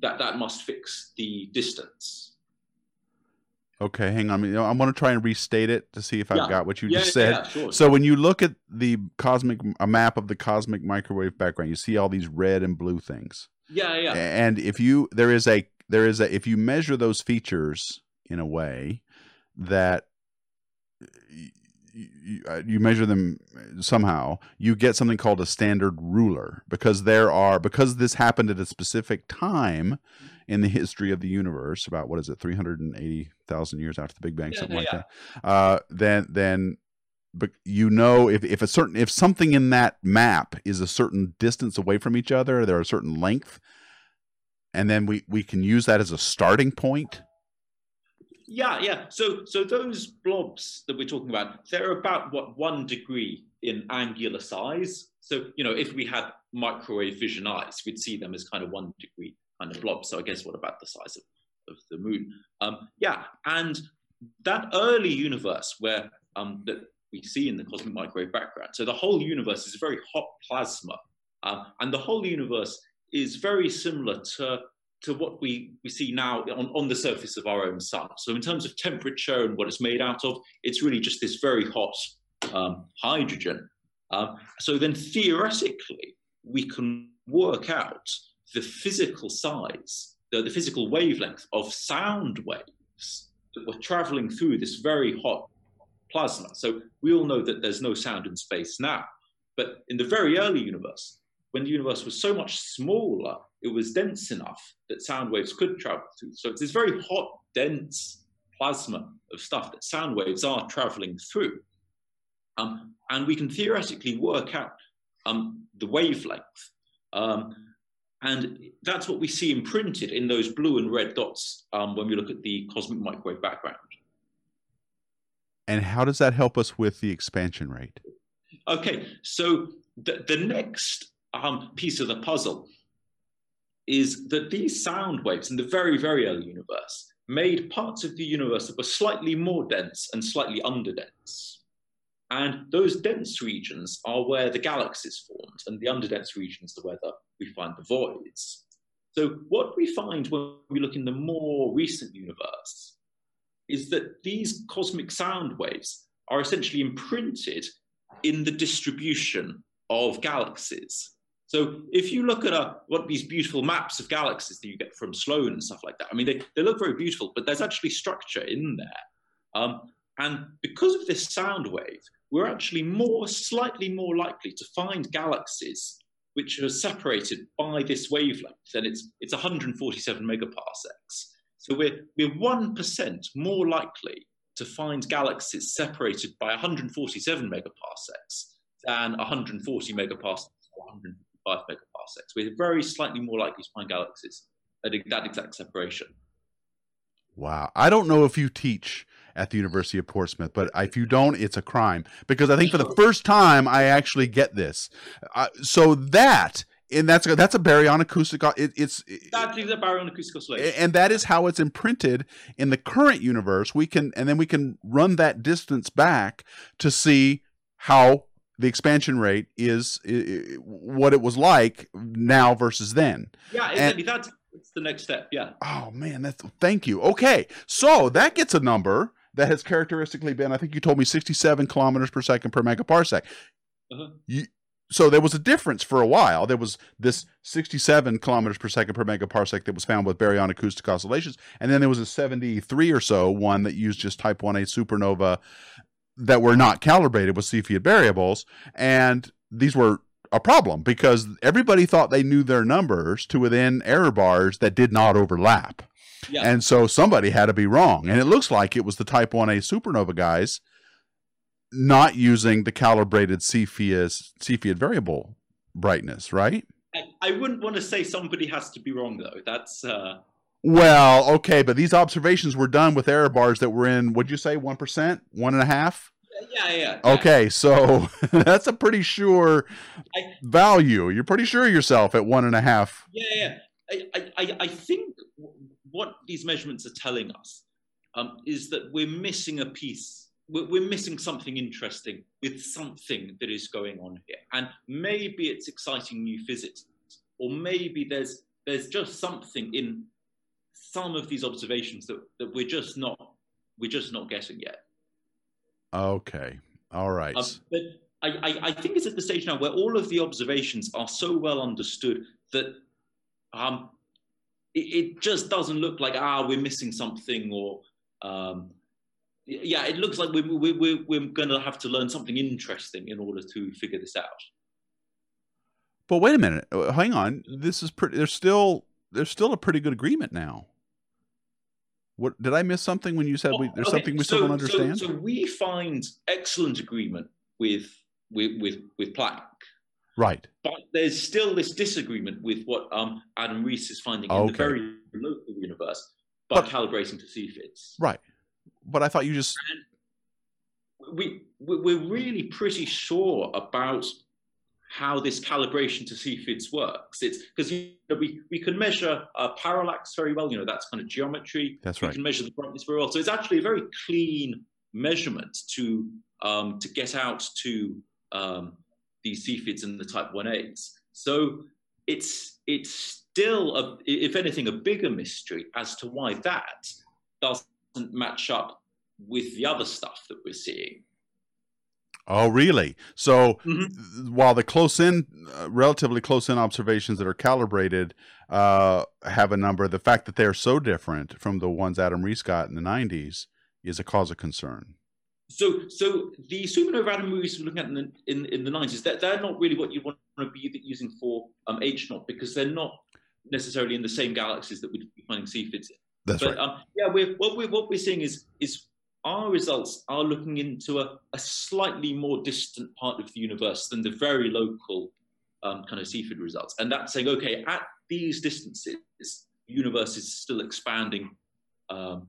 [SPEAKER 2] that, that must fix the distance.
[SPEAKER 1] Okay, hang on. I'm going to try and restate it to see if I've got what you
[SPEAKER 2] yeah,
[SPEAKER 1] just said.
[SPEAKER 2] Yeah, sure.
[SPEAKER 1] So when you look at the cosmic a map of the cosmic microwave background, you see all these red and blue things.
[SPEAKER 2] Yeah, yeah.
[SPEAKER 1] And if you there is a there is a if you measure those features in a way that you, uh, you measure them somehow, you get something called a standard ruler because there are because this happened at a specific time in the history of the universe, about what is it, three hundred and eighty thousand years after the Big Bang, yeah, something yeah, like that. Uh, then then but you know if, if a certain if something in that map is a certain distance away from each other, they're a certain length, and then we we can use that as a starting point
[SPEAKER 2] yeah, yeah. So, so those blobs that we're talking about, they're about what one degree in angular size. So, you know, if we had microwave vision eyes, we'd see them as kind of one degree kind of blobs. So, I guess what about the size of, of the moon? Um, yeah, and that early universe where um, that we see in the cosmic microwave background. So, the whole universe is a very hot plasma, um, and the whole universe is very similar to to what we, we see now on, on the surface of our own sun. So in terms of temperature and what it's made out of, it's really just this very hot um, hydrogen. Um, so then theoretically, we can work out the physical size, the, the physical wavelength of sound waves that were traveling through this very hot plasma. So we all know that there's no sound in space now. But in the very early universe, when the universe was so much smaller, it was dense enough that sound waves could travel through. So it's this very hot, dense plasma of stuff that sound waves are traveling through. Um, and we can theoretically work out um, the wavelength. Um, and that's what we see imprinted in those blue and red dots um, when we look at the cosmic microwave background.
[SPEAKER 1] And how does that help us with the expansion rate?
[SPEAKER 2] Okay, so the, the next um, piece of the puzzle is that these sound waves in the very, very early universe made parts of the universe that were slightly more dense and slightly underdense. And those dense regions are where the galaxies formed, and the underdense regions are where we find the voids. So, what we find when we look in the more recent universe is that these cosmic sound waves are essentially imprinted in the distribution of galaxies. So if you look at a, what these beautiful maps of galaxies that you get from Sloan and stuff like that, I mean, they, they look very beautiful, but there's actually structure in there. Um, and because of this sound wave, we're actually more, slightly more likely to find galaxies which are separated by this wavelength, and it's, it's 147 megaparsecs. So we're, we're 1% more likely to find galaxies separated by 147 megaparsecs than 140 megaparsecs or 100 5 megaparsecs. We're very slightly more likely to find galaxies at that exact separation.
[SPEAKER 1] Wow. I don't know if you teach at the University of Portsmouth, but if you don't, it's a crime because I think for the first time I actually get this. Uh, so that and that's a, that's a baryon acoustic. It, it's
[SPEAKER 2] that is a baryon acoustic oscillation,
[SPEAKER 1] and that is how it's imprinted in the current universe. We can and then we can run that distance back to see how the expansion rate is, is what it was like now versus then.
[SPEAKER 2] Yeah. And, that's, that's the next step. Yeah.
[SPEAKER 1] Oh man, that's thank you. Okay, so that gets a number that has characteristically been, I think you told me, 67 kilometers per second per megaparsec. Uh-huh. You, so there was a difference for a while. There was this 67 kilometers per second per megaparsec that was found with baryon acoustic oscillations, and then there was a 73 or so one that used just Type 1a supernova that were not calibrated with Cepheid variables, and these were a problem because everybody thought they knew their numbers to within error bars that did not overlap. Yeah. And so somebody had to be wrong. And it looks like it was the Type 1a supernova guys not using the calibrated Cepheid, Cepheid variable brightness, right?
[SPEAKER 2] I, wouldn't want to say somebody has to be wrong, though. That's. Uh...
[SPEAKER 1] Well, okay, but these observations were done with error bars that were in, would you say, 1%, one and a half?
[SPEAKER 2] Yeah, yeah.
[SPEAKER 1] yeah. Okay, so that's a pretty sure I, value. You're pretty sure yourself at one and a half.
[SPEAKER 2] Yeah, yeah. I, I, I think what these measurements are telling us um, is that we're missing a piece. We're, we're missing something interesting with something that is going on here. And maybe it's exciting new physics, or maybe there's there's just something in some of these observations that, that we're just not we're just not getting yet.
[SPEAKER 1] Okay. All right. Um,
[SPEAKER 2] but I, I, I, think it's at the stage now where all of the observations are so well understood that um, it, it, just doesn't look like ah we're missing something or um, yeah it looks like we're, we, we, we're going to have to learn something interesting in order to figure this out
[SPEAKER 1] but wait a minute uh, hang on this is pretty there's still there's still a pretty good agreement now what did I miss something when you said we, there's okay, something we so, still don't understand?
[SPEAKER 2] So, so, we find excellent agreement with with with, with Planck,
[SPEAKER 1] right?
[SPEAKER 2] But there's still this disagreement with what um, Adam Riess is finding okay. in the very local universe, but, but calibrating to Cepheids.
[SPEAKER 1] Right. But I thought you just
[SPEAKER 2] and we we're really pretty sure about how this calibration to Cepheids works. It's because you know, we, we can measure uh, parallax very well, you know, that's kind of geometry.
[SPEAKER 1] That's
[SPEAKER 2] right.
[SPEAKER 1] We
[SPEAKER 2] can measure the brightness very well. So it's actually a very clean measurement to, um, to get out to um, these Cepheids and the type 1As. So it's, it's still, a, if anything, a bigger mystery as to why that doesn't match up with the other stuff that we're seeing.
[SPEAKER 1] Oh, really? So mm-hmm. while the close in, uh, relatively close in observations that are calibrated uh, have a number, the fact that they're so different from the ones Adam Riess got in the 90s is a cause of concern.
[SPEAKER 2] So, so the supernova Adam Riess we're looking at in the, in, in the 90s, they're, they're not really what you want to be using for um, H naught because they're not necessarily in the same galaxies that we'd be finding Cepheids in.
[SPEAKER 1] That's
[SPEAKER 2] but,
[SPEAKER 1] right.
[SPEAKER 2] Um, yeah, we're, what we're what we're seeing is is our results are looking into a, a, slightly more distant part of the universe than the very local um, kind of Cepheid results. And that's saying, okay, at these distances, the universe is still expanding um,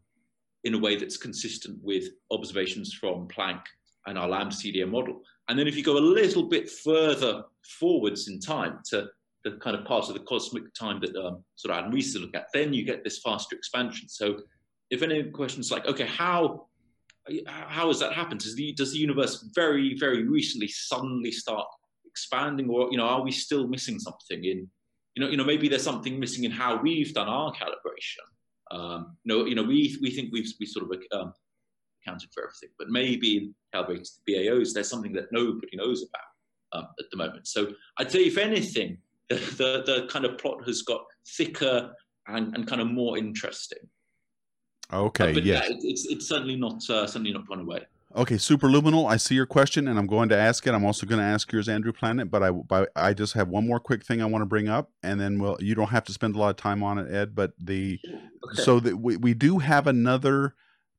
[SPEAKER 2] in a way that's consistent with observations from Planck and our lambda CDM model. And then if you go a little bit further forwards in time to the kind of part of the cosmic time that um, sort of Adam Riess is looking at, then you get this faster expansion. So if any questions like, okay, how how has that happened? Does the does the universe very very recently suddenly start expanding, or you know, are we still missing something in you know you know maybe there's something missing in how we've done our calibration. Um, you know, you know, we we think we've we sort of um, accounted for everything, but maybe in calibrating the BAOs, there's something that nobody knows about um, at the moment. So I'd say, if anything, the, the, the kind of plot has got thicker and, and kind of more interesting.
[SPEAKER 1] Okay. But yes.
[SPEAKER 2] yeah, it's it's certainly not uh, certainly not gone away.
[SPEAKER 1] Okay, superluminal. I see your question, and I'm going to ask it. I'm also going to ask yours, Andrew Planet. But I, but I just have one more quick thing I want to bring up, and then we'll. You don't have to spend a lot of time on it, Ed. But the okay. so that we we do have another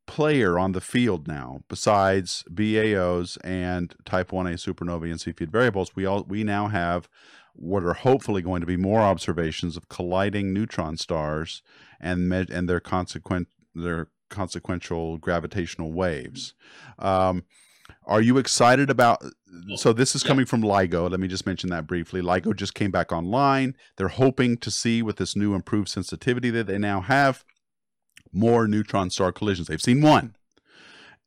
[SPEAKER 1] player on the field now besides BAOs and Type 1A supernovae and Cepheid variables. We all we now have what are hopefully going to be more observations of colliding neutron stars and and their consequent their consequential gravitational waves. Um, Are you excited about? So this is coming from LIGO. Let me just mention that briefly. LIGO just came back online. They're hoping to see with this new improved sensitivity that they now have more neutron star collisions. They've seen one,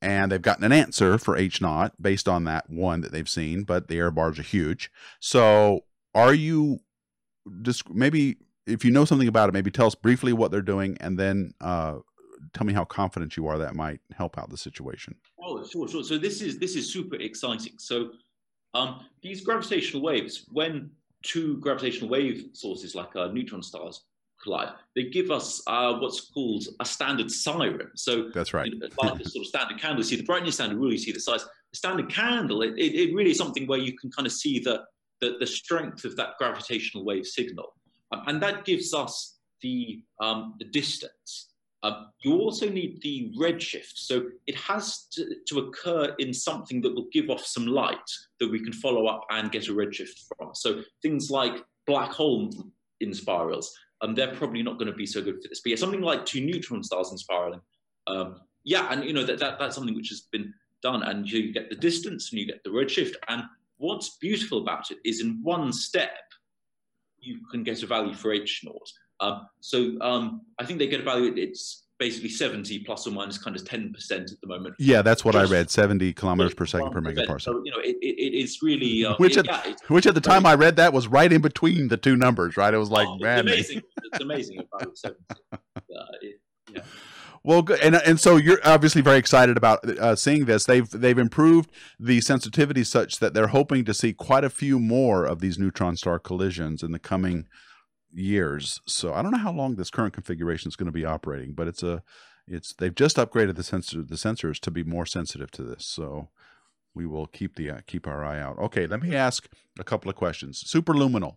[SPEAKER 1] and they've gotten an answer for H naught based on that one that they've seen. But the error bars are huge. So are you just maybe if you know something about it, maybe tell us briefly what they're doing, and then uh, tell me how confident you are that might help out the situation.
[SPEAKER 2] Oh, sure, sure. So this is this is super exciting. So um, these gravitational waves, when two gravitational wave sources like uh, neutron stars collide, they give us uh, what's called a standard siren. So
[SPEAKER 1] that's right.
[SPEAKER 2] You know, like the sort of standard candle, you see the brightness standard, really see the size. The standard candle, it, it, it, really is something where you can kind of see the, the, the strength of that gravitational wave signal. Um, and that gives us the, um, the distance. Um, you also need the redshift. So it has to, to, occur in something that will give off some light that we can follow up and get a redshift from. So things like black hole inspirals, um, they're probably not going to be so good for this. But yeah, something like two neutron stars inspiraling. Um, yeah, and you know that, that that's something which has been done, and you get the distance and you get the redshift. And what's beautiful about it is in one step, you can get a value for H naught. Um, so um, I think they get a value. It's basically 70 plus or minus kind of 10% at the moment.
[SPEAKER 1] Yeah, that's what Just, I read. 70 kilometers per second per megaparsec.
[SPEAKER 2] So, you know, it, it, it's really uh,
[SPEAKER 1] which,
[SPEAKER 2] it,
[SPEAKER 1] at, yeah, which at the time I read that was right in between the two numbers, right? It was like,
[SPEAKER 2] oh,
[SPEAKER 1] man,
[SPEAKER 2] it's amazing. it's amazing about 70. Uh, yeah.
[SPEAKER 1] Well, good, and and so you're obviously very excited about uh, seeing this. They've they've improved the sensitivity such that they're hoping to see quite a few more of these neutron star collisions in the coming years. So I don't know how long this current configuration is going to be operating, but it's a it's they've just upgraded the sensor the sensors to be more sensitive to this. So we will keep the uh, keep our eye out. Okay, let me ask a couple of questions. Superluminal.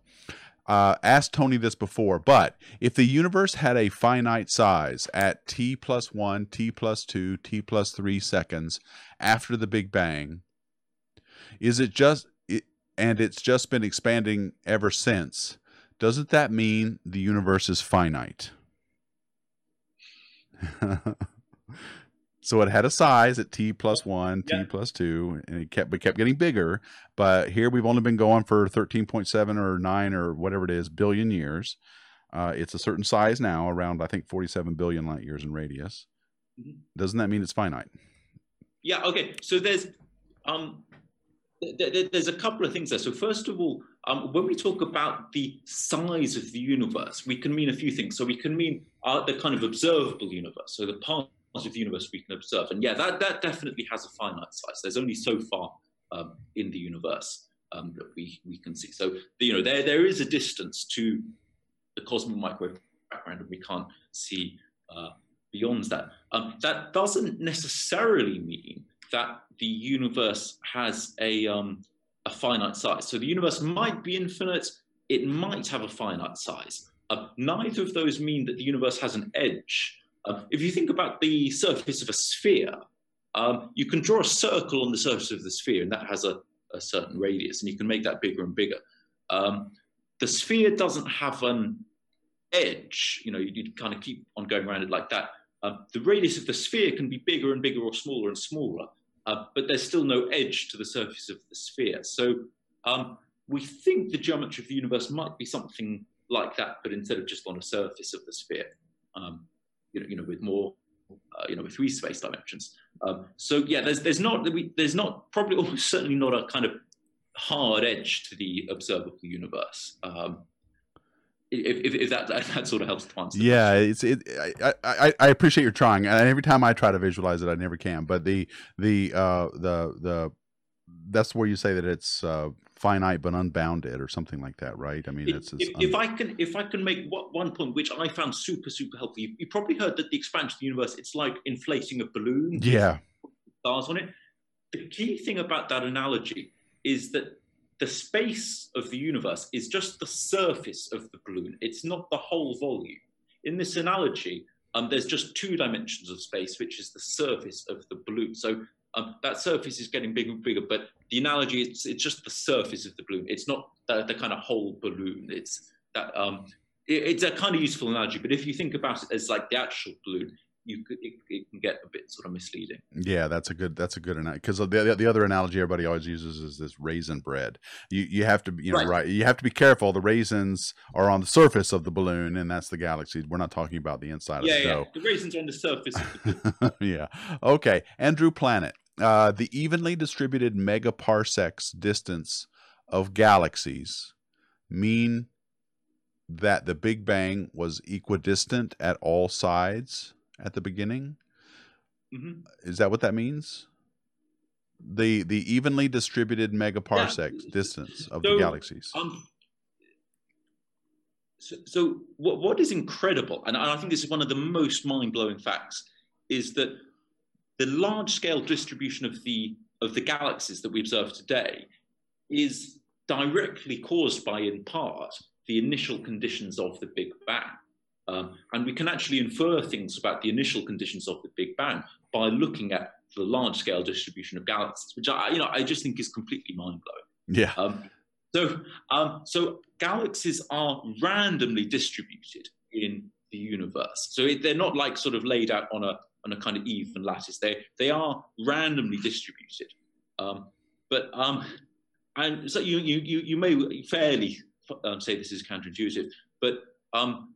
[SPEAKER 1] Uh, asked Tony this before, but if the universe had a finite size at t plus one, t plus two, t plus three seconds after the Big Bang, is it just it, and it's just been expanding ever since? Doesn't that mean the universe is finite? so it had a size at t plus one, yeah. t plus two, and it kept it kept getting bigger. But here we've only been going for thirteen point seven or nine or whatever it is billion years. Uh, it's a certain size now, around I think forty seven billion light years in radius. Mm-hmm. Doesn't that mean it's finite?
[SPEAKER 2] Yeah. Okay. So there's um, there's a couple of things there. So first of all, um, when we talk about the size of the universe, we can mean a few things. So we can mean uh, the kind of observable universe, so the part of the universe we can observe. And yeah, that, that definitely has a finite size. There's only so far um, in the universe um, that we, we can see. So, you know, there, there is a distance to the cosmic microwave background, and we can't see uh, beyond that. Um, that doesn't necessarily mean that the universe has a, um, a finite size. So the universe might be infinite, it might have a finite size. Uh, neither of those mean that the universe has an edge. Uh, if you think about the surface of a sphere, um, you can draw a circle on the surface of the sphere, and that has a, a certain radius, and you can make that bigger and bigger. Um, the sphere doesn't have an edge, you know, you, kind of keep on going around it like that. Um, the radius of the sphere can be bigger and bigger or smaller and smaller uh, but there's still no edge to the surface of the sphere. So um, we think the geometry of the universe might be something like that, but instead of just on a surface of the sphere, um, you know, you know, with more, uh, you know, with three space dimensions. Um, so yeah, there's there's not there's not probably almost certainly not a kind of hard edge to the observable universe. Um, if, if, if that, that sort of helps to answer.
[SPEAKER 1] Yeah, it's it. I, I, I appreciate your trying, and every time I try to visualize it, I never can. But the the uh the the that's where you say that it's uh, finite but unbounded or something like that, right? I mean,
[SPEAKER 2] if,
[SPEAKER 1] it's,
[SPEAKER 2] it's if, if, I can if I can make one point which I found super super helpful. You, you probably heard that the expansion of the universe it's like inflating a balloon.
[SPEAKER 1] Yeah,
[SPEAKER 2] stars on it. The key thing about that analogy is that the space of the universe is just the surface of the balloon. It's not the whole volume. In this analogy, um, there's just two dimensions of space, which is the surface of the balloon. So um, that surface is getting bigger and bigger, but the analogy, it's, it's just the surface of the balloon. It's not the, the kind of whole balloon. It's that um, it, it's a kind of useful analogy, but if you think about it as like the actual balloon, you could, it, it, can get a bit sort of misleading.
[SPEAKER 1] Yeah, that's a good that's a good analogy because the, the other analogy everybody always uses is this raisin bread. You you have to you know right. right. you have to be careful. The raisins are on the surface of the balloon, and that's the galaxy. We're not talking about the inside
[SPEAKER 2] yeah,
[SPEAKER 1] of the
[SPEAKER 2] yeah. dough. The raisins are on the surface.
[SPEAKER 1] The yeah. Okay. Andrew Planet. Uh, the evenly distributed megaparsecs distance of galaxies mean that the Big Bang was equidistant at all sides at the beginning? Mm-hmm. Is that what that means? The the evenly distributed megaparsec yeah. distance of so, the galaxies. Um,
[SPEAKER 2] so, so what, what is incredible, and I think this is one of the most mind blowing facts, is that the large scale distribution of the of the galaxies that we observe today is directly caused by, in part, the initial conditions of the Big Bang. Um, and we can actually infer things about the initial conditions of the Big Bang by looking at the large scale distribution of galaxies, which I, you know, I just think is completely mind blowing.
[SPEAKER 1] Yeah. Um,
[SPEAKER 2] so, um, so galaxies are randomly distributed in the universe. So it, they're not like sort of laid out on a on a kind of even lattice. They they are randomly distributed. Um, but um, and so you you you, you may fairly um, say this is counterintuitive, but um,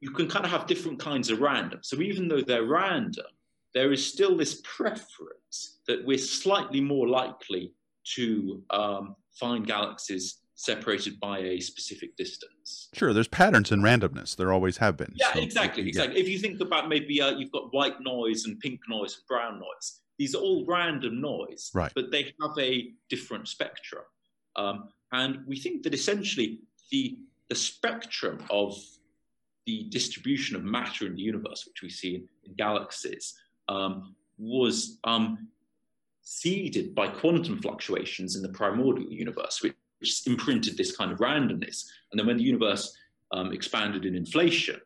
[SPEAKER 2] you can kind of have different kinds of random. So even though they're random, there is still this preference that we're slightly more likely to um, find galaxies separated by a specific distance.
[SPEAKER 1] Sure, there's patterns in randomness. There always have been.
[SPEAKER 2] Yeah, so exactly, exactly. If you think about maybe uh, you've got white noise and pink noise and brown noise, these are all random noise,
[SPEAKER 1] right.
[SPEAKER 2] but they have a different spectrum. Um, and we think that essentially the, the spectrum of the distribution of matter in the universe, which we see in, in galaxies, um, was um, seeded by quantum fluctuations in the primordial universe, which, which, imprinted this kind of randomness. And then when the universe um, expanded in inflation,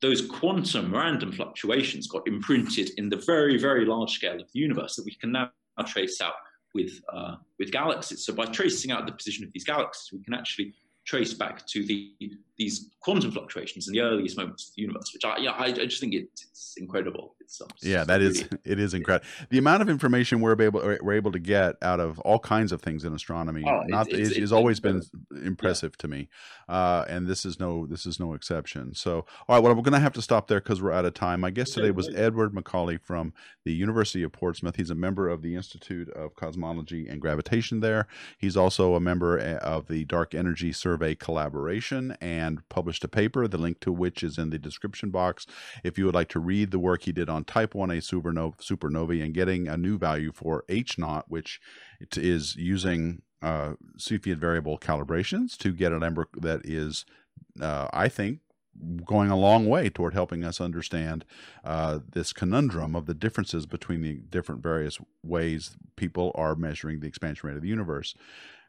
[SPEAKER 2] those quantum random fluctuations got imprinted in the very, very large scale of the universe that we can now trace out with, uh, with galaxies. So by tracing out the position of these galaxies, we can actually trace back to the these quantum fluctuations in the earliest moments of the universe, which I yeah I, I just think it, it's incredible. It's, um,
[SPEAKER 1] yeah, that is it is incredible. The amount of information we're able we're able to get out of all kinds of things in astronomy oh, not it's, is, it's, is always been impressive yeah. to me, uh, and this is no this is no exception. So all right, well we're going to have to stop there because we're out of time. My guest today was Edward Macaulay from the University of Portsmouth. He's a member of the Institute of Cosmology and Gravitation there. He's also a member eh, of the Dark Energy Survey Collaboration and published a paper, the link to which is in the description box. If you would like to read the work he did on Type 1a supernova, supernovae and getting a new value for H naught, which is using uh, Cepheid variable calibrations to get a number that is, uh, I think, going a long way toward helping us understand uh, this conundrum of the differences between the different various ways people are measuring the expansion rate of the universe.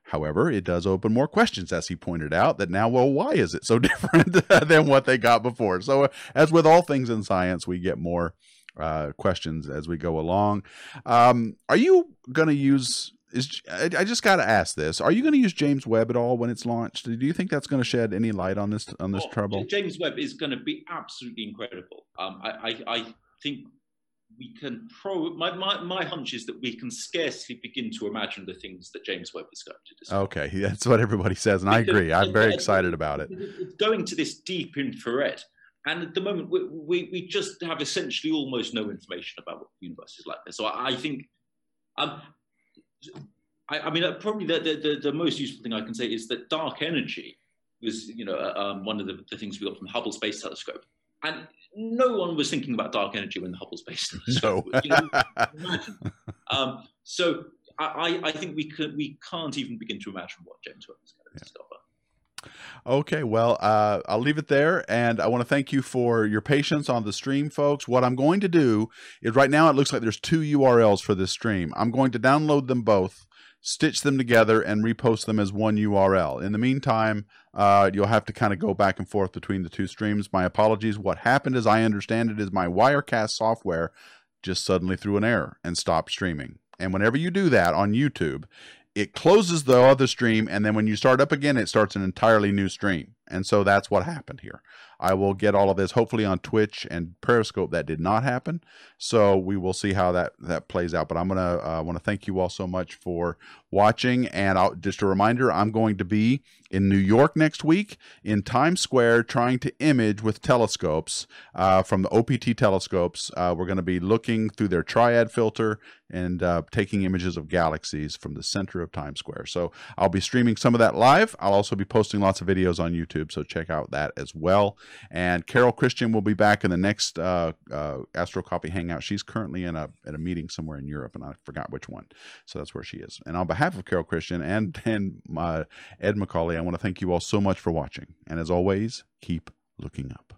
[SPEAKER 1] However, it does open more questions, as he pointed out, that now, well, why is it so different than what they got before? So, as with all things in science, we get more uh, questions as we go along. Um, are you going to use? Is I, I just got to ask this: Are you going to use James Webb at all when it's launched? Do you think that's going to shed any light on this on this oh, trouble?
[SPEAKER 2] James Webb is going to be absolutely incredible. Um, I, I, I think we can pro my, my, my hunch is that we can scarcely begin to imagine the things that James Webb is going to discover.
[SPEAKER 1] Okay, that's what everybody says, and because, I agree. I'm very excited about it.
[SPEAKER 2] It's going to this deep infrared, and at the moment we, we, we just have essentially almost no information about what the universe is like. So I, I think, um, I, I mean, uh, probably the, the, the, most useful thing I can say is that dark energy was, you know, uh, um, one of the, the things we got from Hubble Space Telescope, and no one was thinking about dark energy when the Hubble Space Telescope. No. you know, um, so I, I think we could we can't even begin to imagine what James Webb is going to discover.
[SPEAKER 1] Okay, well, uh, I'll leave it there. And I want to thank you for your patience on the stream, folks. What I'm going to do is right now it looks like there's two URLs for this stream. I'm going to download them both stitch them together and repost them as one URL. In the meantime, uh, you'll have to kind of go back and forth between the two streams. My apologies. What happened, as I understand it, is my Wirecast software just suddenly threw an error and stopped streaming. And whenever you do that on YouTube, it closes the other stream, and then when you start up again, it starts an entirely new stream. And so that's what happened here. I will get all of this hopefully on Twitch and Periscope. That did not happen, so we will see how that that plays out. But I'm gonna uh, want to thank you all so much for watching. And I'll, just a reminder, I'm going to be in New York next week in Times Square trying to image with telescopes uh, from the OPT telescopes. Uh, we're going to be looking through their triad filter and uh, taking images of galaxies from the center of Times Square. So I'll be streaming some of that live. I'll also be posting lots of videos on YouTube, so check out that as well. And Carol Christian will be back in the next uh, uh, Astro Coffee Hangout. She's currently in a at a meeting somewhere in Europe, and I forgot which one. So that's where she is. And on behalf of Carol Christian and and uh, Ed Macaulay, I want to thank you all so much for watching. And as always, keep looking up.